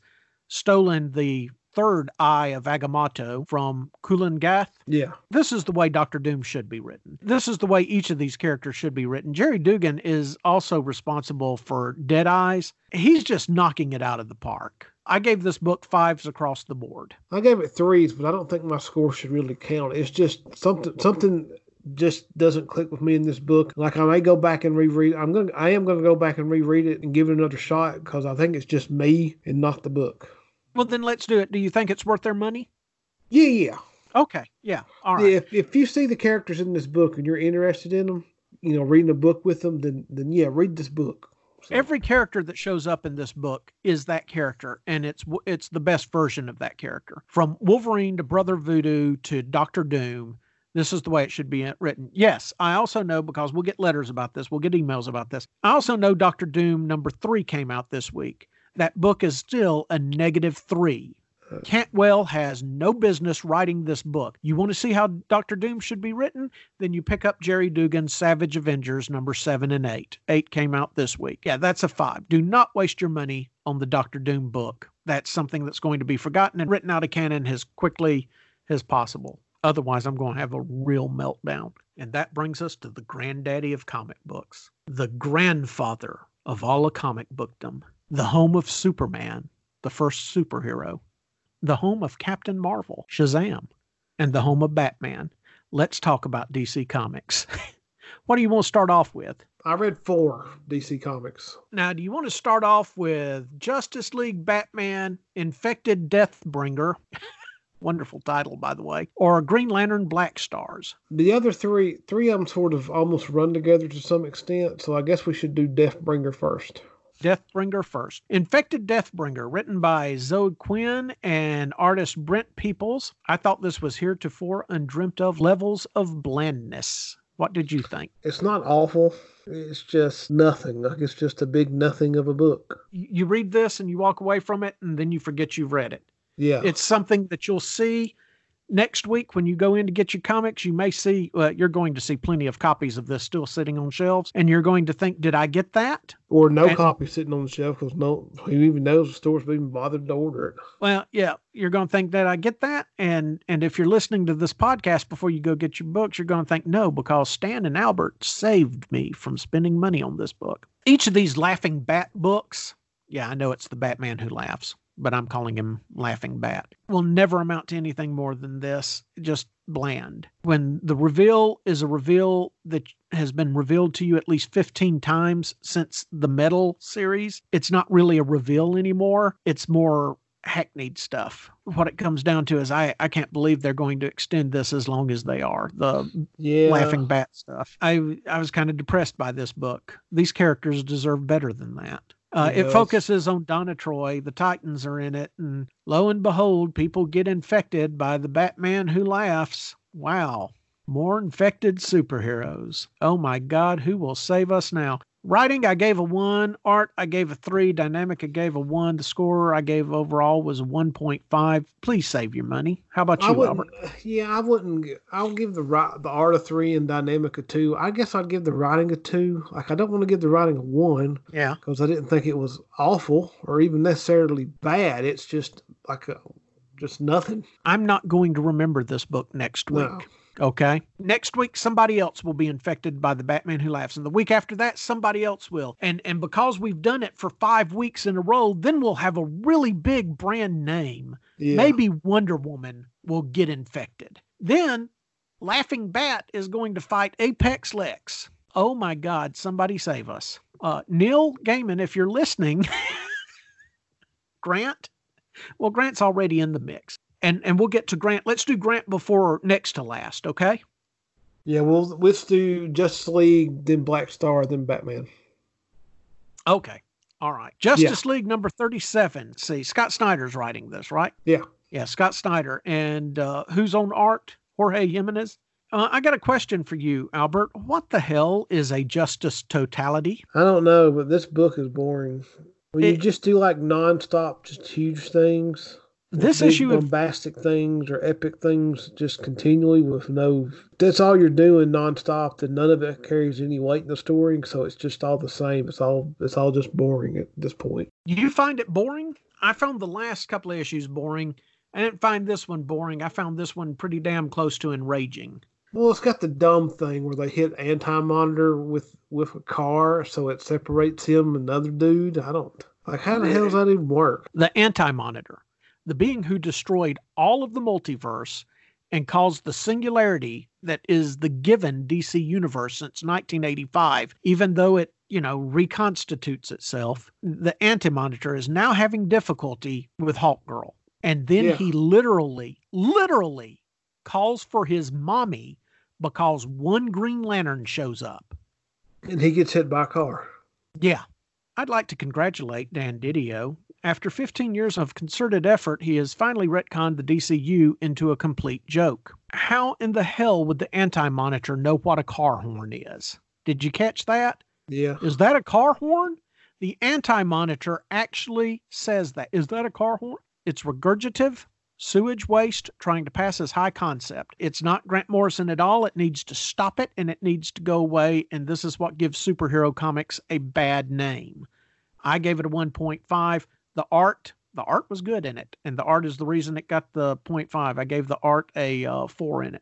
[SPEAKER 1] stolen the third eye of Agamotto from Kulan Gath.
[SPEAKER 2] Yeah.
[SPEAKER 1] This is the way Doctor Doom should be written. This is the way each of these characters should be written. Gerry Duggan is also responsible for Dead Eyes. He's just knocking it out of the park. I gave this book fives across the board.
[SPEAKER 2] I gave it threes, but I don't think my score should really count. It's just something something just doesn't click with me in this book. Like I may go back and reread. I'm gonna I am gonna go back and reread it and give it another shot because I think it's just me and not the book.
[SPEAKER 1] Well, then let's do it. Do you think it's worth their money?
[SPEAKER 2] Yeah, yeah.
[SPEAKER 1] Okay. Yeah. All right.
[SPEAKER 2] If if you see the characters in this book and you're interested in them, you know, reading a book with them, then then yeah, read this book. So,
[SPEAKER 1] Every character that shows up in this book is that character, and it's it's the best version of that character. From Wolverine to Brother Voodoo to Doctor Doom, this is the way it should be written. Yes, I also know because we'll get letters about this, we'll get emails about this. I also know Doctor Doom number three came out this week. That book is still a negative three. Uh. Cantwell has no business writing this book. You want to see how Doctor Doom should be written? Then you pick up Gerry Duggan's Savage Avengers number seven and eight. Eight came out this week. Yeah, that's a five. Do not waste your money on the Doctor Doom book. That's something that's going to be forgotten and written out of canon as quickly as possible. Otherwise, I'm going to have a real meltdown. And that brings us to the granddaddy of comic books, the grandfather of all of comic bookdom, the home of Superman, the first superhero, the home of Captain Marvel, Shazam, and the home of Batman. Let's talk about DC Comics. [laughs] what do you want to start off with?
[SPEAKER 2] I read four DC Comics.
[SPEAKER 1] Now, do you want to start off with Justice League Batman, Infected Deathbringer? [laughs] Wonderful title, by the way. Or Green Lantern Black Stars.
[SPEAKER 2] The other three, three of them sort of almost run together to some extent, so I guess we should do Deathbringer first.
[SPEAKER 1] Deathbringer first. Infected Deathbringer, written by Zoe Quinn and artist Brent Peeples. I thought this was heretofore undreamt of levels of blandness. What did you think?
[SPEAKER 2] It's not awful. It's just nothing. Like it's just a big nothing of a book.
[SPEAKER 1] You read this and you walk away from it, and then you forget you've read it.
[SPEAKER 2] Yeah.
[SPEAKER 1] It's something that you'll see next week when you go in to get your comics. You may see, uh, you're going to see plenty of copies of this still sitting on shelves, and you're going to think, did I get that?
[SPEAKER 2] or no
[SPEAKER 1] and-
[SPEAKER 2] copy sitting on the shelf because no, who even knows the store's even bothered to order it.
[SPEAKER 1] Well, yeah, you're going to think that I get that, and and if you're listening to this podcast before you go get your books, you're going to think no, because Stan and Albert saved me from spending money on this book. Each of these Laughing Bat books, yeah, I know it's the Batman who laughs, but I'm calling him Laughing Bat, will never amount to anything more than this, just bland. When the reveal is a reveal that has been revealed to you at least 15 times since the Metal series, it's not really a reveal anymore. It's more hackneyed stuff. What it comes down to is I, I can't believe they're going to extend this as long as they are. The
[SPEAKER 2] Yeah.
[SPEAKER 1] laughing bat stuff. I I was kind of depressed by this book. These characters deserve better than that. Uh, it focuses on Donna Troy. The Titans are in it, and lo and behold, people get infected by the Batman who laughs. Wow, more infected superheroes. Oh my God, who will save us now? Writing, I gave a one. Art, I gave a three. Dynamic, I gave a one. The score I gave overall was a 1.5. Please save your money. How about you. Albert? [sighs]
[SPEAKER 2] Yeah, I wouldn't. I'll give the the art a three and dynamic a two. I guess I'd give the writing a two. Like I don't want to give the writing a one
[SPEAKER 1] Yeah.
[SPEAKER 2] because I didn't think it was awful or even necessarily bad. It's just like a, just nothing.
[SPEAKER 1] I'm not going to remember this book next week.
[SPEAKER 2] No.
[SPEAKER 1] Okay. Next week, somebody else will be infected by the Batman Who Laughs, and the week after that, somebody else will. And and because we've done it for five weeks in a row, then we'll have a really big brand name.
[SPEAKER 2] Yeah.
[SPEAKER 1] Maybe Wonder Woman will get infected. Then Laughing Bat is going to fight Apex Lex. Oh my God! Somebody save us. Uh, Neil Gaiman, if you're listening, [laughs] Grant. Well, Grant's already in the mix and and we'll get to Grant. Let's do Grant before next to last, okay?
[SPEAKER 2] Yeah. we'll let's do Justice League, then Black Star, then Batman.
[SPEAKER 1] Okay. All right. Justice League number 37. See, Scott Snyder's writing this, right?
[SPEAKER 2] Yeah.
[SPEAKER 1] Yeah, Scott Snyder. And uh, who's on art? Jorge Jimenez. Uh, I got a question for you, Albert. What the hell is a justice totality?
[SPEAKER 2] I don't know, but this book is boring. When you
[SPEAKER 1] It-
[SPEAKER 2] just do like nonstop, just huge things.
[SPEAKER 1] This issue of
[SPEAKER 2] bombastic things or epic things just continually with no that's all you're doing nonstop then none of it carries any weight in the story so it's just all the same it's all it's all just boring at this point
[SPEAKER 1] you find it boring? I found the last couple of issues boring. I didn't find this one boring. I found this one pretty damn close to enraging.
[SPEAKER 2] well it's got the dumb thing where they hit anti-monitor with with a car so it separates him and another dude i don't like how the hell does that even work
[SPEAKER 1] the anti monitor, the being who destroyed all of the multiverse and caused the singularity that is the given DC universe since 1985, even though it, you know, reconstitutes itself, the anti monitor is now having difficulty with Hawk Girl. And then
[SPEAKER 2] Yeah.
[SPEAKER 1] he literally, literally calls for his mommy because one Green Lantern shows up.
[SPEAKER 2] and he gets hit by a car
[SPEAKER 1] Yeah. I'd like to congratulate Dan Didio. After 15 years of concerted effort, he has finally retconned the DCU into a complete joke. How in the hell would the anti monitor know what a car horn is? Did you catch that?
[SPEAKER 2] yeah
[SPEAKER 1] Is that a car horn? The anti monitor actually says that. Is that a car horn? It's regurgitative, sewage waste trying to pass as high concept. It's not Grant Morrison at all. It needs to stop it and it needs to go away. And this is what gives superhero comics a bad name. I gave it a 1.5. The art, the art was good in it. And the art is the reason it got the 0.5. I gave the art a uh, 4 in it.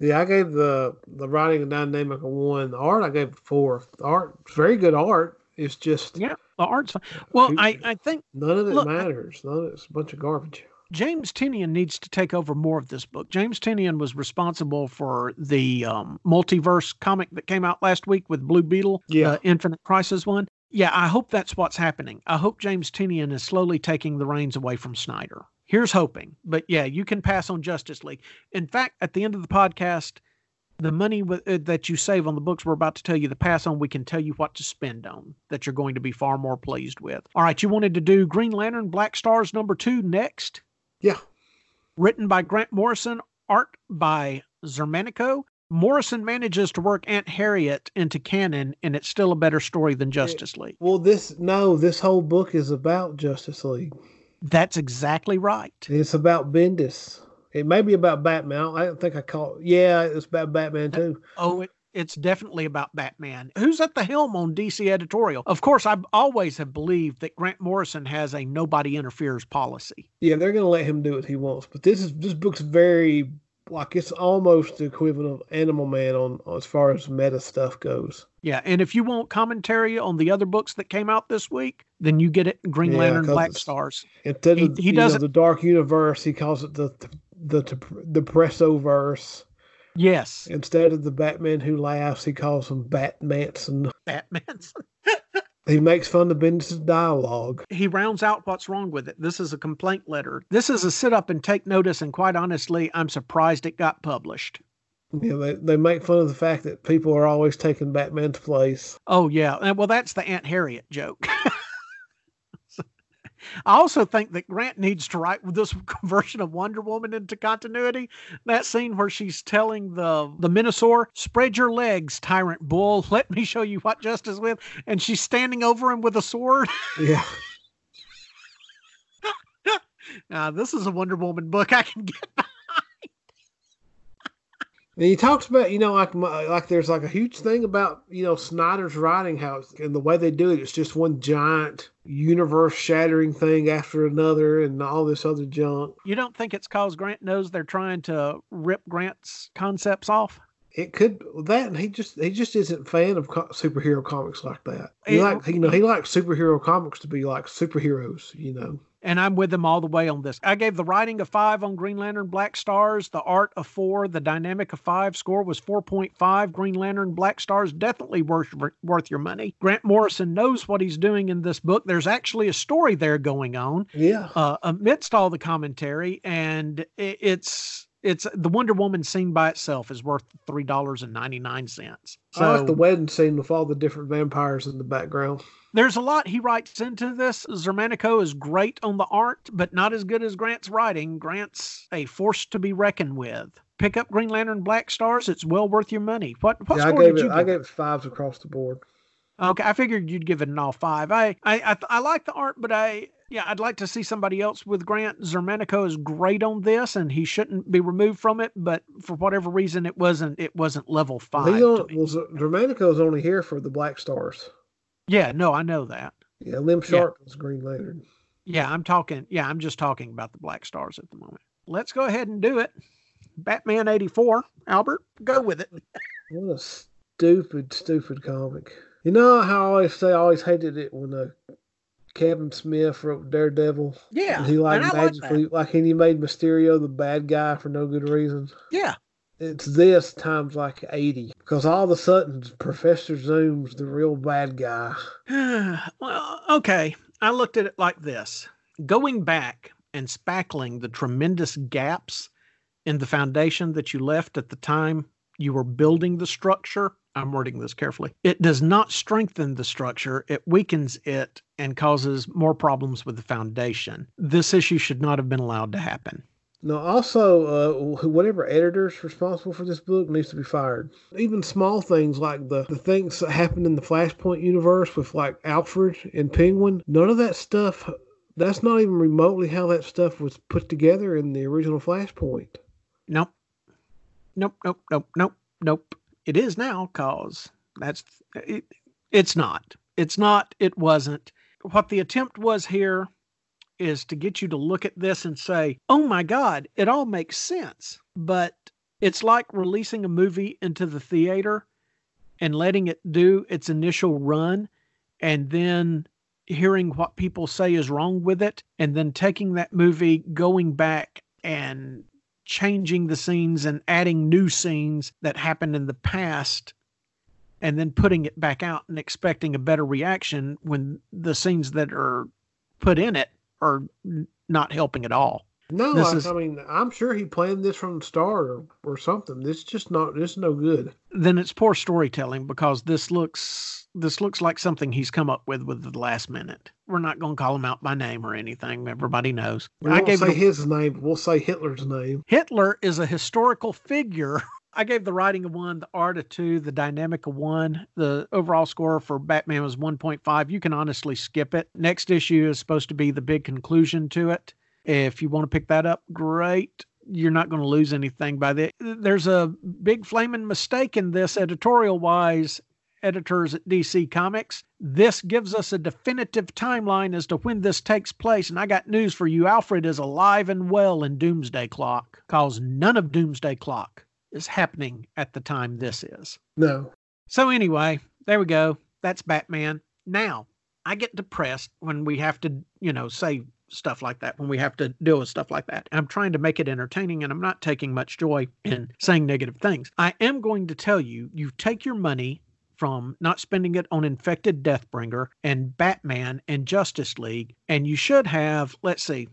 [SPEAKER 2] Yeah, I gave the the writing and dynamic a one. The art I gave a four. The art, very good art. It's just
[SPEAKER 1] Yeah, the art's fine. Well,
[SPEAKER 2] Who-
[SPEAKER 1] I, I think
[SPEAKER 2] none of it
[SPEAKER 1] Look, I-
[SPEAKER 2] matters. None of it's a bunch of garbage.
[SPEAKER 1] James Tynion needs to take over more of this book. James Tynion was responsible for the um, multiverse comic that came out last week with Blue Beetle,
[SPEAKER 2] Yeah.
[SPEAKER 1] the Infinite Crisis one. Yeah, I hope that's what's happening. I hope James Tynion is slowly taking the reins away from Snyder. Here's hoping. But yeah, you can pass on Justice League. In fact, at the end of the podcast, the money with, uh, that you save on the books we're about to tell you the pass on, we can tell you what to spend on that you're going to be far more pleased with. All right, you wanted to do Green Lantern Black Stars number two next?
[SPEAKER 2] Yeah.
[SPEAKER 1] written by Grant Morrison, art by Xermanico. Morrison manages to work Aunt Harriet into canon, and it's still a better story than Justice League.
[SPEAKER 2] Well, this no, this whole book is about Justice League.
[SPEAKER 1] That's exactly right.
[SPEAKER 2] It's about Bendis. It may be about Batman. I don't think I call. Yeah, it's about Batman too.
[SPEAKER 1] Oh, it, it's definitely about Batman. Who's at the helm on DC editorial? Of course, I always have believed that Grant Morrison has a nobody interferes policy.
[SPEAKER 2] Yeah, they're gonna let him do what he wants. But this is this book's very like it's almost the equivalent of Animal Man on as far as meta stuff goes.
[SPEAKER 1] Yeah, and if you want commentary on the other books that came out this week, then you get it Green
[SPEAKER 2] Yeah,
[SPEAKER 1] Lantern Black Stars.
[SPEAKER 2] Instead
[SPEAKER 1] He-
[SPEAKER 2] of
[SPEAKER 1] he
[SPEAKER 2] you know, the Dark Universe, he calls it the the the, the Pressoverse.
[SPEAKER 1] Yes,
[SPEAKER 2] Instead of the Batman who laughs, he calls him Batmanson.
[SPEAKER 1] Batman's. [laughs]
[SPEAKER 2] He makes fun of Bendis' dialogue.
[SPEAKER 1] he rounds out what's wrong with it. This is a complaint letter. This is a sit up and take notice, and quite honestly, I'm surprised it got published.
[SPEAKER 2] Yeah, they, they make fun of the fact that people are always taking Batman's place.
[SPEAKER 1] Oh yeah, well, that's the Aunt Harriet joke. [laughs] I also think that Grant needs to write [laughs] this version of Wonder Woman into continuity. That scene where she's telling the the Minosaur, "Spread your legs, tyrant bull. [laughs] Let me show you what justice with," and she's standing over him with a sword.
[SPEAKER 2] Yeah. [laughs]
[SPEAKER 1] Now, this is a Wonder Woman book I can get.
[SPEAKER 2] And he talks about, you know, like like there's like a huge thing about, you know, Snyder's writing house and the way they do it. It's just one giant universe shattering thing after another and all this other junk.
[SPEAKER 1] You don't think it's cause Grant knows they're trying to rip Grant's concepts off?
[SPEAKER 2] It could that and he just he just isn't a fan of co- superhero comics like that. He
[SPEAKER 1] It-
[SPEAKER 2] like you know he likes superhero comics to be like superheroes. You know.
[SPEAKER 1] And I'm with them all the way on this. I gave the writing a five on Green Lantern Black Stars, the art a four, the dynamic a five. Score was 4.5. Green Lantern Black Stars definitely worth worth your money. Grant Morrison knows what he's doing in this book. There's actually a story there going on
[SPEAKER 2] Yeah.
[SPEAKER 1] uh, amidst all the commentary, and it's it's the Wonder Woman scene by itself is worth three dollars and ninety nine cents. So
[SPEAKER 2] I like the wedding scene with all the different vampires in the background.
[SPEAKER 1] there's a lot he writes into this. Xermanico is great on the art, but not as good as Grant's writing. Grant's a force to be reckoned with. Pick up Green Lantern Black Stars. It's well worth your money. What what
[SPEAKER 2] yeah,
[SPEAKER 1] score
[SPEAKER 2] gave
[SPEAKER 1] did
[SPEAKER 2] it
[SPEAKER 1] you
[SPEAKER 2] I gave it fives across the board.
[SPEAKER 1] Okay, I figured you'd give it an all five. I I I, I like the art, but I yeah, I'd like to see somebody else with Grant. Xermanico is great on this, and he shouldn't be removed from it. But for whatever reason, it wasn't it wasn't level five.
[SPEAKER 2] He
[SPEAKER 1] to
[SPEAKER 2] on,
[SPEAKER 1] me.
[SPEAKER 2] well, only here for the Black Stars.
[SPEAKER 1] Yeah, no, I know that.
[SPEAKER 2] Yeah, Lim Sharp is Green Lantern.
[SPEAKER 1] Yeah, I'm talking. Yeah, I'm just talking about the Black Stars at the moment. Let's go ahead and do it. Batman 84. Albert, go with it. [laughs]
[SPEAKER 2] What a stupid, stupid comic. You know how I always say I always hated it when uh, Kevin Smith wrote Daredevil.
[SPEAKER 1] Yeah,
[SPEAKER 2] And he like
[SPEAKER 1] I like
[SPEAKER 2] magically like and he made Mysterio the bad guy for no good reason.
[SPEAKER 1] Yeah,
[SPEAKER 2] It's this times like eighty. Because all of a sudden Professor Zoom's the real bad guy. [sighs]
[SPEAKER 1] well, okay. I looked at it like this going back and spackling the tremendous gaps in the foundation that you left at the time you were building the structure. I'm wording this carefully. It does not strengthen the structure, it weakens it and causes more problems with the foundation. This issue should not have been allowed to happen.
[SPEAKER 2] No, also, uh, whatever editor's responsible for this book needs to be fired. Even small things like the, the things that happened in the Flashpoint universe with like Alfred and Penguin, none of that stuff, that's not even remotely how that stuff was put together in the original Flashpoint.
[SPEAKER 1] Nope. Nope, nope, nope, nope, nope. It is now cause that's it, it's not. It's not, it wasn't. What the attempt was here is to get you to look at this and say, "Oh my god, it all makes sense." But it's like releasing a movie into the theater and letting it do its initial run and then hearing what people say is wrong with it, and then taking that movie, going back and changing the scenes and adding new scenes that happened in the past and then putting it back out and expecting a better reaction when the scenes that are put in it are not helping at all.
[SPEAKER 2] No, I, is, I, mean, I'm sure he planned this from the start or, or something. This just not this no good.
[SPEAKER 1] Then it's poor storytelling because this looks this looks like something he's come up with with the last minute. We're not going to call him out by name or anything. Everybody knows.
[SPEAKER 2] We I gave say a, his name. We'll say Hitler's name.
[SPEAKER 1] Hitler is a historical figure. [laughs] I gave the writing a one, the art a two, the dynamic a one. The overall score for Batman was 1.5. You can honestly skip it. Next issue is supposed to be the big conclusion to it. If you want to pick that up, great. You're not going to lose anything by that. There's a big flaming mistake in this editorial wise, editors at DC Comics. This gives us a definitive timeline as to when this takes place. And I got news for you Alfred is alive and well in Doomsday Clock, because none of Doomsday Clock is happening at the time this is.
[SPEAKER 2] No.
[SPEAKER 1] So, anyway, there we go. That's Batman. Now, I get depressed when we have to, you know, say stuff like that, when we have to deal with stuff like that. I'm trying to make it entertaining and I'm not taking much joy in saying negative things. I am going to tell you, you take your money from not spending it on Infected Deathbringer and Batman and Justice League, and you should have, let's see,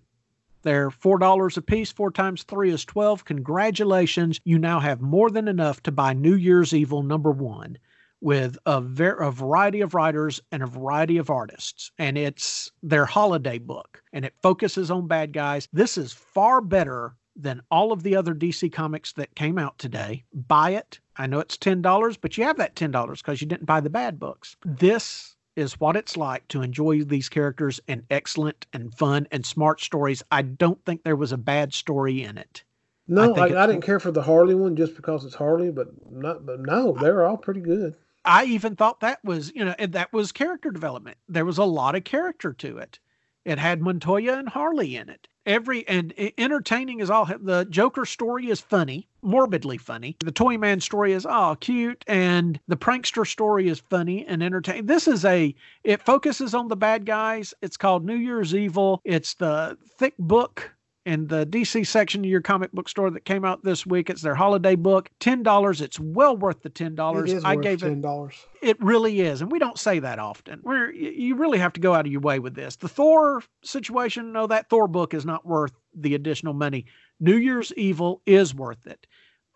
[SPEAKER 1] they're $4 a piece. Four times three is 12. Congratulations. You now have more than enough to buy New Year's Evil number one with a, ver- a variety of writers and a variety of artists. And it's their holiday book and it focuses on bad guys. This is far better than all of the other DC comics that came out today. Buy it. I know it's $10, but you have that $10 because you didn't buy the bad books. This is what it's like to enjoy these characters and excellent and fun and smart stories. I don't think there was a bad story in it.
[SPEAKER 2] No, I, I, I didn't care for the Harley one just because it's Harley, but not. But no, they're all pretty good.
[SPEAKER 1] I even thought that was, you know, that was character development. There was a lot of character to it. It had Montoya and Harley in it. Every and entertaining is all. The Joker story is funny, morbidly funny. The Toyman story is oh cute, and the prankster story is funny and entertaining. This is a. It focuses on the bad guys. It's called New Year's Evil. It's the thick book in the DC section of your comic book store that came out this week. It's their holiday book. Ten dollars. It's well worth the ten dollars.
[SPEAKER 2] I gave $10. it ten dollars.
[SPEAKER 1] It really is, and we don't say that often. Where you really have to go out of your way with this. The Thor situation. No, that Thor book is not worth the additional money. New Year's Evil is worth it.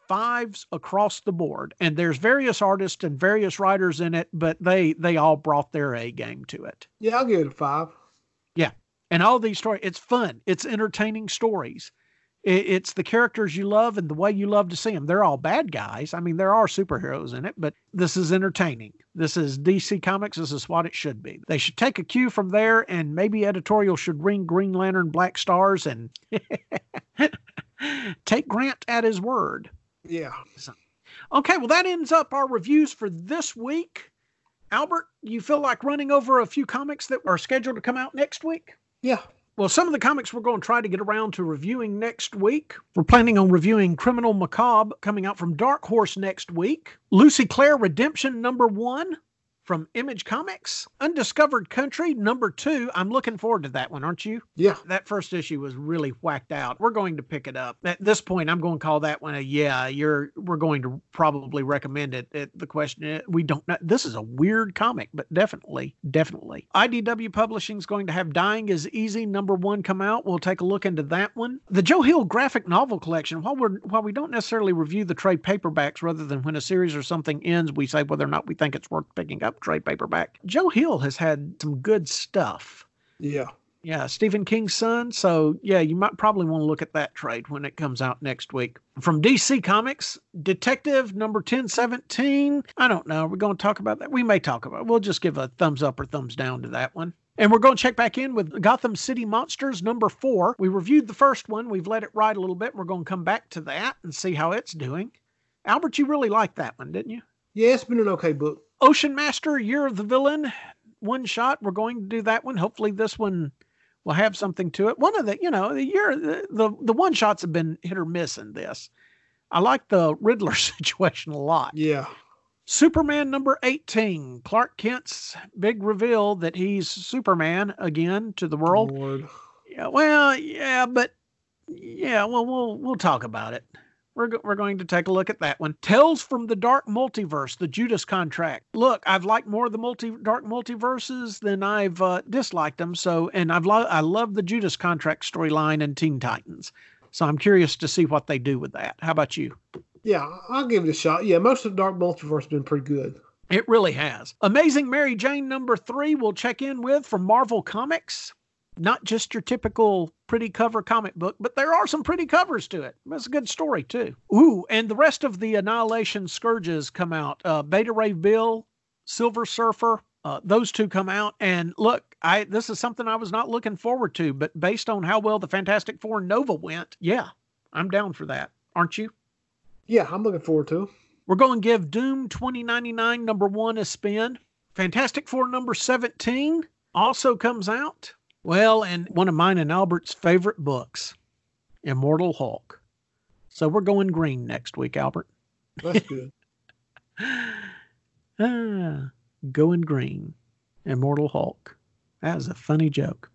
[SPEAKER 1] Fives across the board, and there's various artists and various writers in it, but they they all brought their A game to it.
[SPEAKER 2] Yeah, I'll give it a five.
[SPEAKER 1] And all these stories it's fun. It's entertaining stories. It's the characters you love and the way you love to see them they're all bad guys. I mean there are superheroes in it but this is entertaining. This is dc comics. This is what it should be. They should take a cue from there and maybe editorial should ring green lantern black stars and [laughs] take grant at his word.
[SPEAKER 2] Yeah.
[SPEAKER 1] Okay well that ends up our reviews for this week. Albert you feel like running over a few comics that are scheduled to come out next week
[SPEAKER 2] yeah.
[SPEAKER 1] Well, some of the comics we're going to try to get around to reviewing next week. We're planning on reviewing Criminal Macabre coming out from Dark Horse next week. Lucy Claire Redemption number one from Image Comics. Undiscovered Country, number two. I'm looking forward to that one, aren't you?
[SPEAKER 2] Yeah.
[SPEAKER 1] That first issue was really whacked out. We're going to pick it up. At this point, I'm going to call that one a yeah, you're we're going to probably recommend it. it the question is, we don't know. This is a weird comic, but definitely, definitely. IDW Publishing is going to have Dying is Easy, number one, come out. We'll take a look into that one. The Joe Hill graphic novel collection, while we're while we don't necessarily review the trade paperbacks rather than when a series or something ends, we say whether or not we think it's worth picking up trade paperback. Joe Hill has had some good stuff.
[SPEAKER 2] Yeah.
[SPEAKER 1] Yeah, Stephen King's son. So, yeah, you might probably want to look at that trade when it comes out next week. From DC Comics, Detective number 1017. I don't know. We're going to talk about that. We may talk about it. We'll just give a thumbs up or thumbs down to that one. And we're going to check back in with Gotham City Monsters number four. We reviewed the first one. We've let it ride a little bit. We're going to come back to that and see how it's doing. Albert, you really liked that one, didn't you?
[SPEAKER 2] Yeah, it's been an okay book.
[SPEAKER 1] Ocean Master, Year of the Villain, one shot. We're going to do that one. Hopefully, this one will have something to it. One of the, you know, the year, the, the, the one shots have been hit or miss in this. I like the Riddler [laughs] situation a lot.
[SPEAKER 2] Yeah.
[SPEAKER 1] Superman number 18, Clark Kent's big reveal that he's Superman again to the world.
[SPEAKER 2] Lord.
[SPEAKER 1] Yeah, well, yeah, but yeah, well, we'll we'll talk about it. We're go- we're going to take a look at that one. Tales from the Dark Multiverse, the Judas Contract. Look, I've liked more of the multi Dark Multiverses than I've uh, disliked them. So, and I've lo- I love the Judas Contract storyline in Teen Titans. So I'm curious to see what they do with that. How about you?
[SPEAKER 2] Yeah, I'll give it a shot. Yeah, most of the Dark Multiverse has been pretty good.
[SPEAKER 1] It really has. Amazing Mary Jane number three, we'll check in with from Marvel Comics. Not just your typical pretty cover comic book, but there are some pretty covers to it. It's a good story, too. Ooh, and the rest of the Annihilation Scourges come out. Uh, Beta Ray Bill, Silver Surfer, uh, those two come out. And look, I this is something I was not looking forward to, but based on how well the Fantastic Four Nova went, yeah, I'm down for that. Aren't you?
[SPEAKER 2] Yeah, I'm looking forward to it.
[SPEAKER 1] We're going to give Doom 2099 number one a spin. Fantastic Four number 17 also comes out. Well, and one of mine and Albert's favorite books, Immortal Hulk. So we're going green next week, Albert.
[SPEAKER 2] That's good. [laughs]
[SPEAKER 1] ah, going green. Immortal Hulk. That was a funny joke.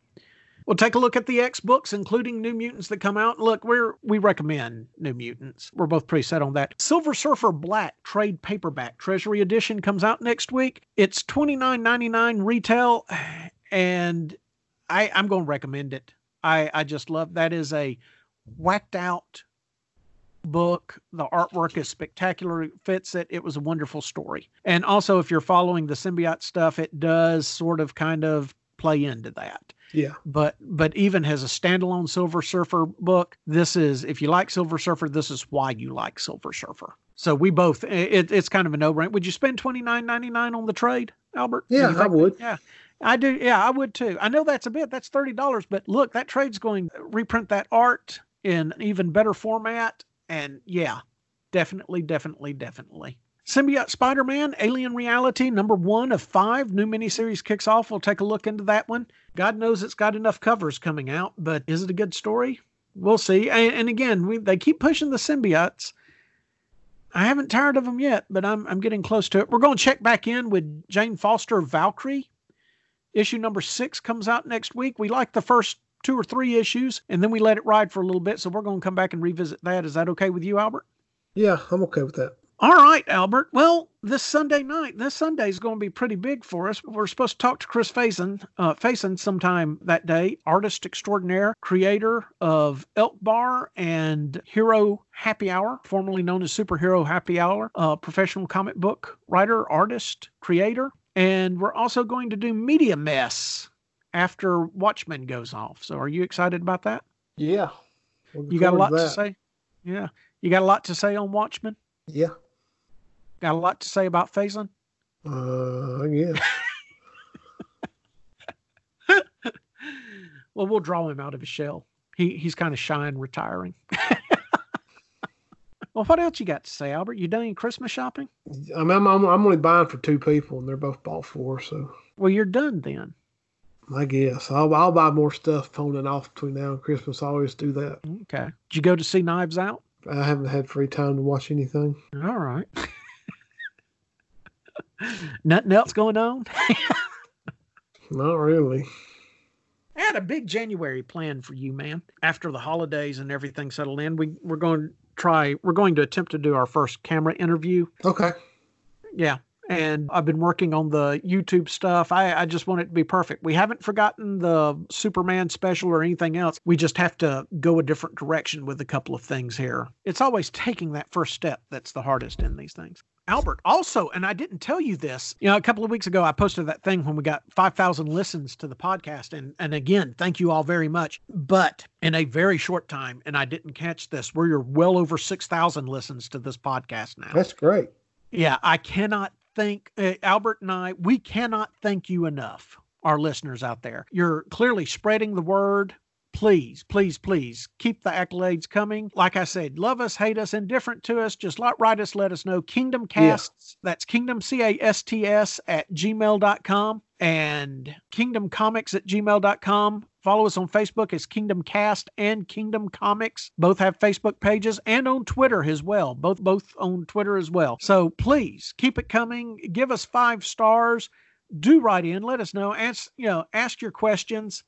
[SPEAKER 1] We'll take a look at the X books, including New Mutants that come out. Look, we're we recommend New Mutants. We're both pretty set on that. Silver Surfer Black trade paperback Treasury edition comes out next week. It's twenty nine ninety nine retail, and I I'm going to recommend it. I I just love that is a whacked out book. The artwork is spectacular. It fits it. It was a wonderful story. And also, if you're following the symbiote stuff, it does sort of kind of play into that
[SPEAKER 2] Yeah.
[SPEAKER 1] but but even as a standalone Silver Surfer book, this is if you like Silver Surfer, this is why you like Silver Surfer. So we both it, it's kind of a no brainer. Would you spend twenty nine ninety nine on the trade, Albert?
[SPEAKER 2] Yeah, I would.
[SPEAKER 1] Yeah. I do. Yeah, I would too. I know that's a bit. That's thirty dollars, but look, that trade's going to reprint that art in even better format. And yeah, definitely, definitely, definitely. Symbiote Spider Man Alien Reality, number one of five. New miniseries kicks off. We'll take a look into that one. God knows it's got enough covers coming out, but is it a good story? We'll see. And, and again, we, they keep pushing the symbiotes. I haven't tired of them yet, but I'm, I'm getting close to it. We're going to check back in with Jane Foster Valkyrie. Issue number six comes out next week. We like the first two or three issues, and then we let it ride for a little bit. So we're going to come back and revisit that. Is that okay with you, Albert?
[SPEAKER 2] Yeah, I'm okay with that.
[SPEAKER 1] All right, Albert. Well, this Sunday night, this Sunday is going to be pretty big for us. We're supposed to talk to Chris Faison, uh, Faison sometime that day, artist extraordinaire, creator of Elk Bar and Hero Happy Hour, formerly known as Superhero Happy Hour, uh, professional comic book writer, artist, creator. And we're also going to do Media Mess after Watchmen goes off. So are you excited about that?
[SPEAKER 2] Yeah.
[SPEAKER 1] You got a lot to say? Yeah. You got a lot to say on Watchmen?
[SPEAKER 2] Yeah.
[SPEAKER 1] Got a lot to say about Faison?
[SPEAKER 2] Uh, yeah. [laughs] [laughs]
[SPEAKER 1] Well, we'll draw him out of his shell. He he's kind of shy and retiring. [laughs] well, what else you got to say, Albert? You done any Christmas shopping?
[SPEAKER 2] I mean, I'm, I'm, I'm only buying for two people, and they're both bought for. So
[SPEAKER 1] Well, you're done then.
[SPEAKER 2] I guess I'll, I'll buy more stuff on and off between now and Christmas. I always do that.
[SPEAKER 1] Okay. Did you go to see Knives Out?
[SPEAKER 2] I haven't had free time to watch anything.
[SPEAKER 1] All right. [laughs] Nothing else going on?
[SPEAKER 2] Not really.
[SPEAKER 1] I had a big January plan for you, man. After the holidays and everything settled in, we we're going to try. We're going to attempt to do our first camera interview.
[SPEAKER 2] Okay.
[SPEAKER 1] Yeah. And I've been working on the YouTube stuff. I, I just want it to be perfect. We haven't forgotten the Superman special or anything else. We just have to go a different direction with a couple of things here. It's always taking that first step that's the hardest in these things. Albert, also, and I didn't tell you this, you know, a couple of weeks ago, I posted that thing when we got 5,000 listens to the podcast. And, and again, thank you all very much. But in a very short time, and I didn't catch this, we're well over 6,000 listens to this podcast now.
[SPEAKER 2] That's great.
[SPEAKER 1] Yeah, I cannot thank uh, Albert and I, we cannot thank you enough, our listeners out there. You're clearly spreading the word. Please, please, please keep the accolades coming. Like I said, love us, hate us, indifferent to us, just write us, let us know. Kingdom Casts, that's Kingdom C A S T S at gmail.com. and Kingdom Comics at gmail.com. Follow us on Facebook as Kingdom Cast and Kingdom Comics. Both have Facebook pages and on Twitter as well. Both both on Twitter as well. So please keep it coming. Give us five stars. Do write in. Let us know. Ask you know ask your questions,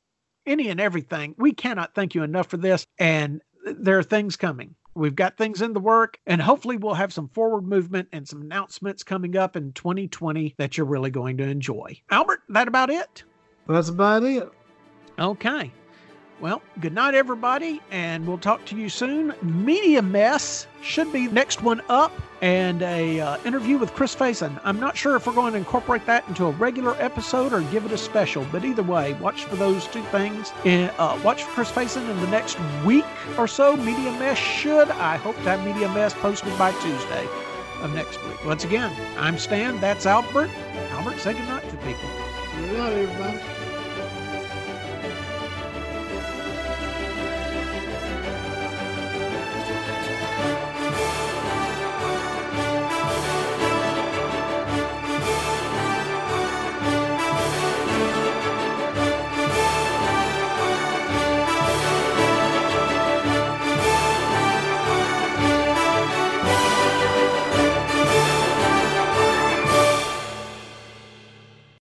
[SPEAKER 1] any and everything. We cannot thank you enough for this. And there are things coming. We've got things in the work, and hopefully, we'll have some forward movement and some announcements coming up in 2020 that you're really going to enjoy. Albert, that about it?
[SPEAKER 2] That's about it.
[SPEAKER 1] Okay. Well, good night, everybody, and we'll talk to you soon. Media Mess should be next one up, and a uh, interview with Chris Faison. I'm not sure if we're going to incorporate that into a regular episode or give it a special, but either way, watch for those two things. And uh, watch for Chris Faison in the next week or so. Media Mess should, I hope to have Media Mess posted by Tuesday of next week. Once again, I'm Stan. That's Albert. Albert, say goodnight to people.
[SPEAKER 2] Good night, everybody.